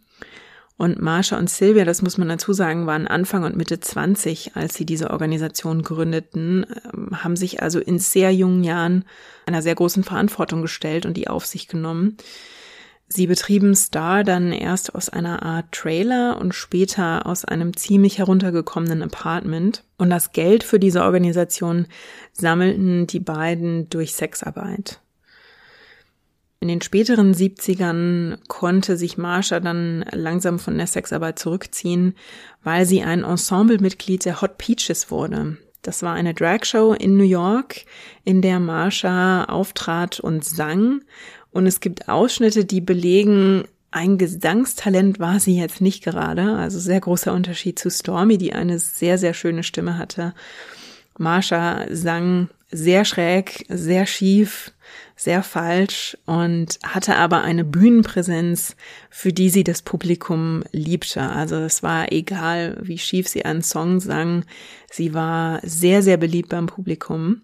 Und Marsha und Sylvia, das muss man dazu sagen, waren Anfang und Mitte 20, als sie diese Organisation gründeten, ähm, haben sich also in sehr jungen Jahren einer sehr großen Verantwortung gestellt und die auf sich genommen. Sie betrieben Star dann erst aus einer Art Trailer und später aus einem ziemlich heruntergekommenen Apartment. Und das Geld für diese Organisation sammelten die beiden durch Sexarbeit. In den späteren 70ern konnte sich Marsha dann langsam von der Sexarbeit zurückziehen, weil sie ein Ensemblemitglied der Hot Peaches wurde. Das war eine Dragshow in New York, in der Marsha auftrat und sang und es gibt Ausschnitte, die belegen, ein Gesangstalent war sie jetzt nicht gerade. Also sehr großer Unterschied zu Stormy, die eine sehr, sehr schöne Stimme hatte. Marsha sang sehr schräg, sehr schief, sehr falsch und hatte aber eine Bühnenpräsenz, für die sie das Publikum liebte. Also es war egal, wie schief sie einen Song sang. Sie war sehr, sehr beliebt beim Publikum.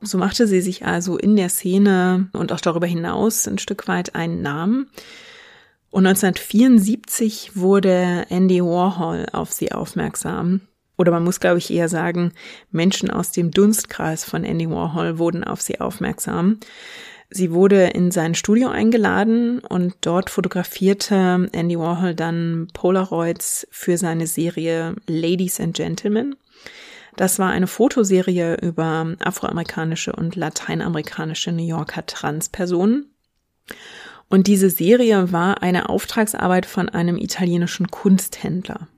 So machte sie sich also in der Szene und auch darüber hinaus ein Stück weit einen Namen. Und 1974 wurde Andy Warhol auf sie aufmerksam. Oder man muss, glaube ich, eher sagen, Menschen aus dem Dunstkreis von Andy Warhol wurden auf sie aufmerksam. Sie wurde in sein Studio eingeladen und dort fotografierte Andy Warhol dann Polaroids für seine Serie Ladies and Gentlemen. Das war eine Fotoserie über afroamerikanische und lateinamerikanische New Yorker Transpersonen. Und diese Serie war eine Auftragsarbeit von einem italienischen Kunsthändler.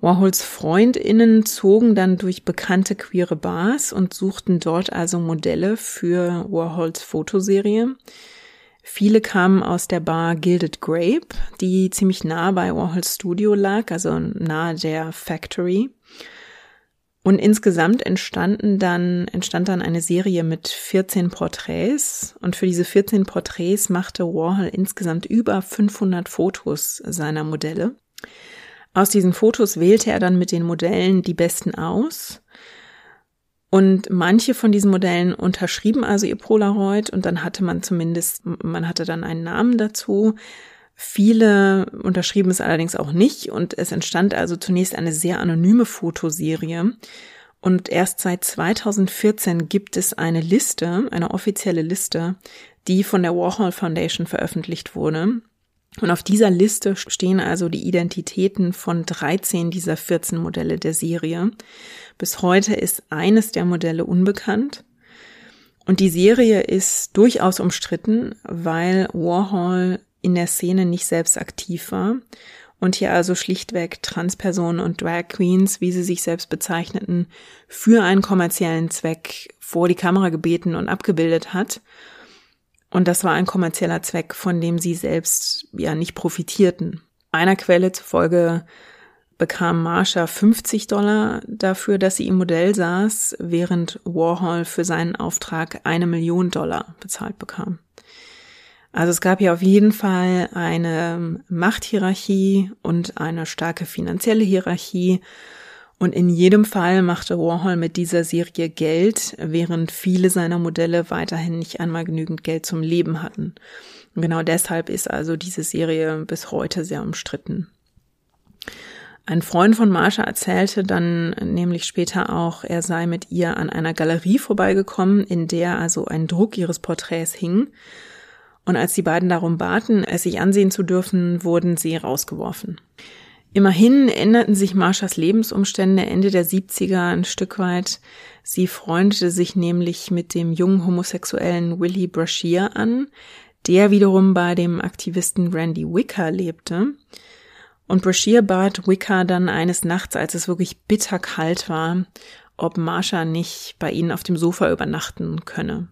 Warhols Freundinnen zogen dann durch bekannte queere Bars und suchten dort also Modelle für Warhols Fotoserie. Viele kamen aus der Bar Gilded Grape, die ziemlich nah bei Warhols Studio lag, also nahe der Factory. Und insgesamt entstanden dann, entstand dann eine Serie mit 14 Porträts. Und für diese 14 Porträts machte Warhol insgesamt über 500 Fotos seiner Modelle. Aus diesen Fotos wählte er dann mit den Modellen die besten aus. Und manche von diesen Modellen unterschrieben also ihr Polaroid und dann hatte man zumindest, man hatte dann einen Namen dazu. Viele unterschrieben es allerdings auch nicht und es entstand also zunächst eine sehr anonyme Fotoserie. Und erst seit 2014 gibt es eine Liste, eine offizielle Liste, die von der Warhol Foundation veröffentlicht wurde. Und auf dieser Liste stehen also die Identitäten von 13 dieser 14 Modelle der Serie. Bis heute ist eines der Modelle unbekannt. Und die Serie ist durchaus umstritten, weil Warhol in der Szene nicht selbst aktiv war und hier also schlichtweg Transpersonen und Drag Queens, wie sie sich selbst bezeichneten, für einen kommerziellen Zweck vor die Kamera gebeten und abgebildet hat. Und das war ein kommerzieller Zweck, von dem sie selbst ja nicht profitierten. Einer Quelle zufolge bekam Marsha 50 Dollar dafür, dass sie im Modell saß, während Warhol für seinen Auftrag eine Million Dollar bezahlt bekam. Also es gab ja auf jeden Fall eine Machthierarchie und eine starke finanzielle Hierarchie. Und in jedem Fall machte Warhol mit dieser Serie Geld, während viele seiner Modelle weiterhin nicht einmal genügend Geld zum Leben hatten. Und genau deshalb ist also diese Serie bis heute sehr umstritten. Ein Freund von Marsha erzählte dann nämlich später auch, er sei mit ihr an einer Galerie vorbeigekommen, in der also ein Druck ihres Porträts hing. Und als die beiden darum baten, es sich ansehen zu dürfen, wurden sie rausgeworfen. Immerhin änderten sich Marshas Lebensumstände Ende der 70er ein Stück weit. Sie freundete sich nämlich mit dem jungen homosexuellen Willie Brashear an, der wiederum bei dem Aktivisten Randy Wicker lebte. Und Brashear bat Wicker dann eines Nachts, als es wirklich bitterkalt war, ob Marsha nicht bei ihnen auf dem Sofa übernachten könne.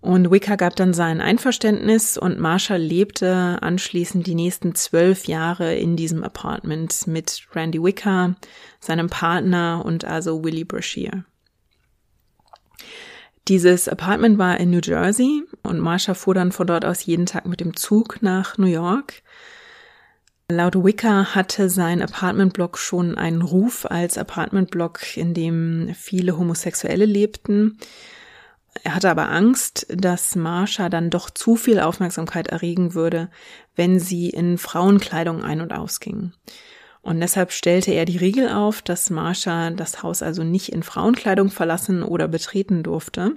Und Wicker gab dann sein Einverständnis und Marshall lebte anschließend die nächsten zwölf Jahre in diesem Apartment mit Randy Wicker, seinem Partner und also Willie Brashear. Dieses Apartment war in New Jersey und Marsha fuhr dann von dort aus jeden Tag mit dem Zug nach New York. Laut Wicker hatte sein Apartmentblock schon einen Ruf als Apartmentblock, in dem viele Homosexuelle lebten. Er hatte aber Angst, dass Marsha dann doch zu viel Aufmerksamkeit erregen würde, wenn sie in Frauenkleidung ein- und ausging. Und deshalb stellte er die Regel auf, dass Marsha das Haus also nicht in Frauenkleidung verlassen oder betreten durfte.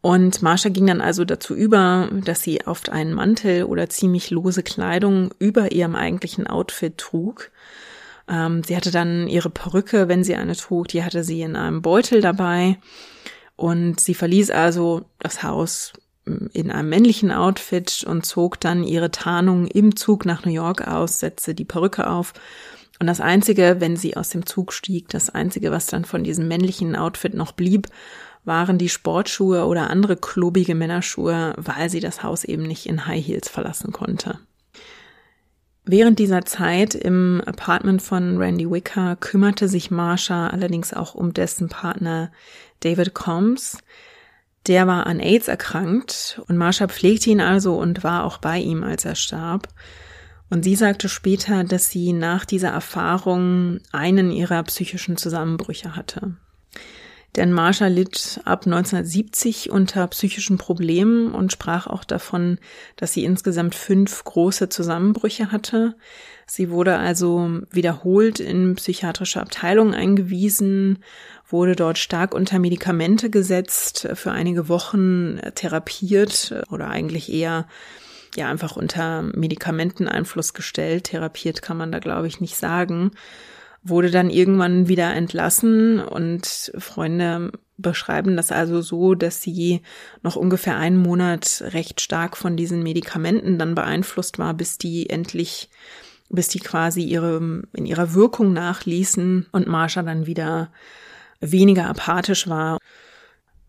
Und Marsha ging dann also dazu über, dass sie oft einen Mantel oder ziemlich lose Kleidung über ihrem eigentlichen Outfit trug. Ähm, sie hatte dann ihre Perücke, wenn sie eine trug, die hatte sie in einem Beutel dabei. Und sie verließ also das Haus mm, in einem männlichen Outfit und zog dann ihre Tarnung im Zug nach New York aus, setzte die Perücke auf. Und das Einzige, wenn sie aus dem Zug stieg, das Einzige, was dann von diesem männlichen Outfit noch blieb, waren die Sportschuhe oder andere klobige Männerschuhe, weil sie das Haus eben nicht in High Heels verlassen konnte. Während dieser Zeit im Apartment von Randy Wicker kümmerte sich Marsha allerdings auch um dessen Partner David Combs. Der war an AIDS erkrankt und Marsha pflegte ihn also und war auch bei ihm, als er starb. Und sie sagte später, dass sie nach dieser Erfahrung einen ihrer psychischen Zusammenbrüche hatte. Denn Marsha litt ab 1970 unter psychischen Problemen und sprach auch davon, dass sie insgesamt fünf große Zusammenbrüche hatte. Sie wurde also wiederholt in psychiatrische Abteilungen eingewiesen, wurde dort stark unter Medikamente gesetzt, für einige Wochen therapiert oder eigentlich eher ja einfach unter Medikamenteneinfluss gestellt. Therapiert kann man da glaube ich nicht sagen wurde dann irgendwann wieder entlassen und Freunde beschreiben das also so, dass sie noch ungefähr einen Monat recht stark von diesen Medikamenten dann beeinflusst war, bis die endlich, bis die quasi ihre, in ihrer Wirkung nachließen und Marsha dann wieder weniger apathisch war.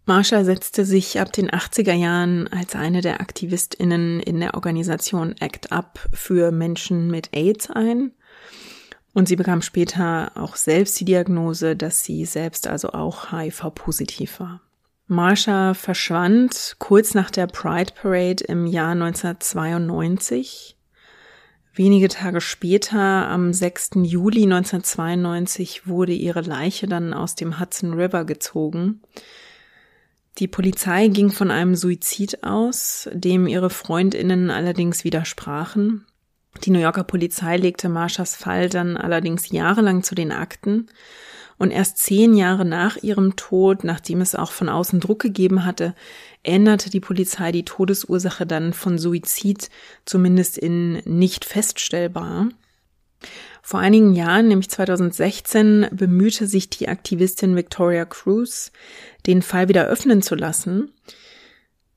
Marsha setzte sich ab den 80er Jahren als eine der AktivistInnen in der Organisation ACT UP für Menschen mit AIDS ein und sie bekam später auch selbst die Diagnose, dass sie selbst also auch HIV-positiv war. Marsha verschwand kurz nach der Pride Parade im Jahr 1992. Wenige Tage später, am 6. Juli 1992, wurde ihre Leiche dann aus dem Hudson River gezogen. Die Polizei ging von einem Suizid aus, dem ihre Freundinnen allerdings widersprachen. Die New Yorker Polizei legte Marshas Fall dann allerdings jahrelang zu den Akten und erst zehn Jahre nach ihrem Tod, nachdem es auch von außen Druck gegeben hatte, änderte die Polizei die Todesursache dann von Suizid zumindest in nicht feststellbar. Vor einigen Jahren, nämlich 2016, bemühte sich die Aktivistin Victoria Cruz, den Fall wieder öffnen zu lassen.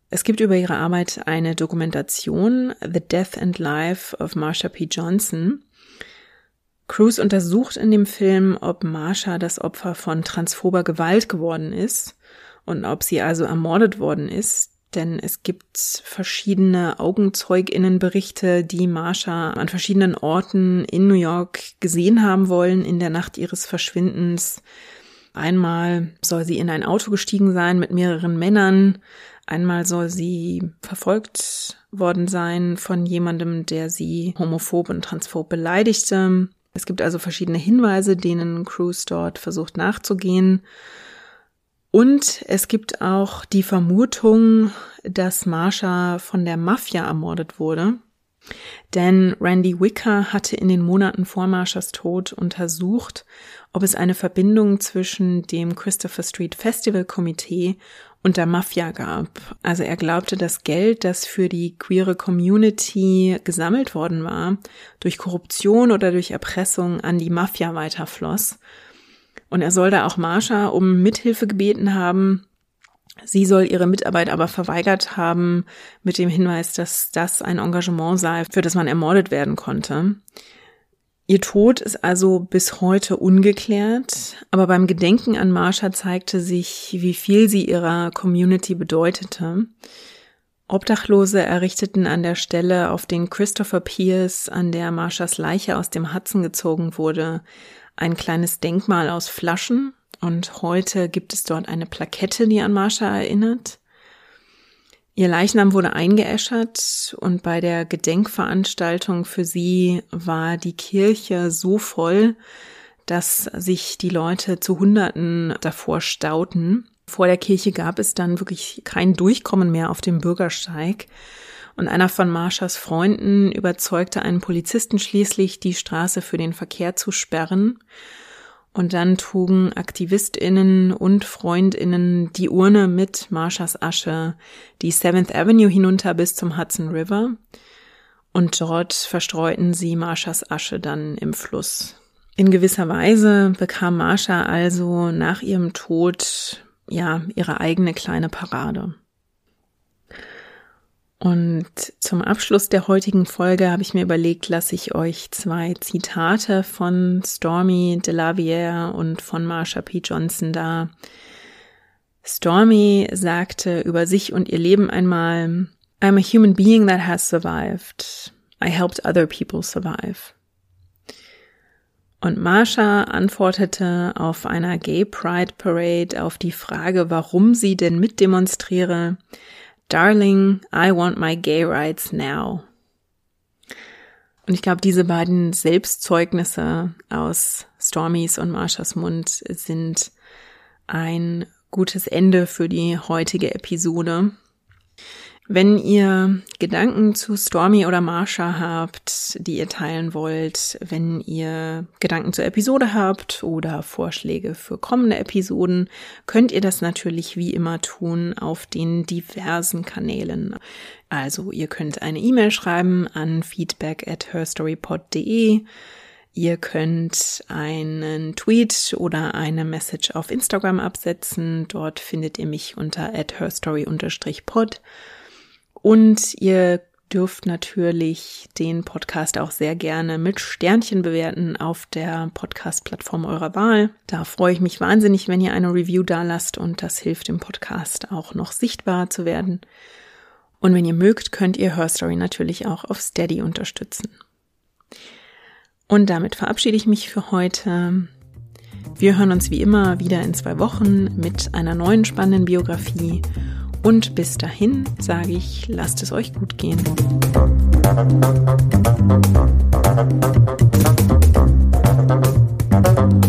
Es gibt über ihre Arbeit eine Dokumentation, The Death and Life of Marsha P. Johnson. Cruz untersucht in dem Film, ob Marsha das Opfer von transphober Gewalt geworden ist und ob sie also ermordet worden ist, denn es gibt verschiedene Augenzeuginnenberichte, die Marsha an verschiedenen Orten in New York gesehen haben wollen in der Nacht ihres Verschwindens. Einmal soll sie in ein Auto gestiegen sein mit mehreren Männern, Einmal soll sie verfolgt worden sein von jemandem, der sie homophob und transphob beleidigte. Es gibt also verschiedene Hinweise, denen Cruz dort versucht nachzugehen. Und es gibt auch die Vermutung, dass Marsha von der Mafia ermordet wurde. Denn Randy Wicker hatte in den Monaten vor Marshas Tod untersucht, ob es eine Verbindung zwischen dem Christopher Street Festival Komitee und der Mafia gab. Also er glaubte, das Geld, das für die queere Community gesammelt worden war, durch Korruption oder durch Erpressung an die Mafia weiterfloss. Und er soll da auch Marsha um Mithilfe gebeten haben. Sie soll ihre Mitarbeit aber verweigert haben mit dem Hinweis, dass das ein Engagement sei, für das man ermordet werden konnte. Ihr Tod ist also bis heute ungeklärt, aber beim Gedenken an Marsha zeigte sich, wie viel sie ihrer Community bedeutete. Obdachlose errichteten an der Stelle, auf den Christopher Pierce, an der Marshas Leiche aus dem Hudson gezogen wurde, ein kleines Denkmal aus Flaschen und heute gibt es dort eine Plakette, die an Marsha erinnert. Ihr Leichnam wurde eingeäschert und bei der Gedenkveranstaltung für sie war die Kirche so voll, dass sich die Leute zu Hunderten davor stauten. Vor der Kirche gab es dann wirklich kein Durchkommen mehr auf dem Bürgersteig. Und einer von Marshas Freunden überzeugte einen Polizisten schließlich, die Straße für den Verkehr zu sperren. Und dann trugen AktivistInnen und FreundInnen die Urne mit Marshas Asche die Seventh Avenue hinunter bis zum Hudson River. Und dort verstreuten sie Marshas Asche dann im Fluss. In gewisser Weise bekam Marsha also nach ihrem Tod ja ihre eigene kleine Parade. Und zum Abschluss der heutigen Folge habe ich mir überlegt, lasse ich euch zwei Zitate von Stormy DeLaviere und von Marsha P. Johnson da. Stormy sagte über sich und ihr Leben einmal, I'm a human being that has survived. I helped other people survive. Und Marsha antwortete auf einer Gay Pride Parade auf die Frage, warum sie denn mitdemonstriere, Darling, I want my gay rights now. Und ich glaube, diese beiden Selbstzeugnisse aus Stormys und Marshas Mund sind ein gutes Ende für die heutige Episode. Wenn ihr Gedanken zu Stormy oder Marsha habt, die ihr teilen wollt, wenn ihr Gedanken zur Episode habt oder Vorschläge für kommende Episoden, könnt ihr das natürlich wie immer tun auf den diversen Kanälen. Also ihr könnt eine E-Mail schreiben an feedback at herstorypod.de. Ihr könnt einen Tweet oder eine Message auf Instagram absetzen. Dort findet ihr mich unter at herstory-pod. Und ihr dürft natürlich den Podcast auch sehr gerne mit Sternchen bewerten auf der Podcast-Plattform eurer Wahl. Da freue ich mich wahnsinnig, wenn ihr eine Review da lasst und das hilft dem Podcast auch noch sichtbarer zu werden. Und wenn ihr mögt, könnt ihr Herstory natürlich auch auf Steady unterstützen. Und damit verabschiede ich mich für heute. Wir hören uns wie immer wieder in zwei Wochen mit einer neuen spannenden Biografie und bis dahin sage ich, lasst es euch gut gehen. Musik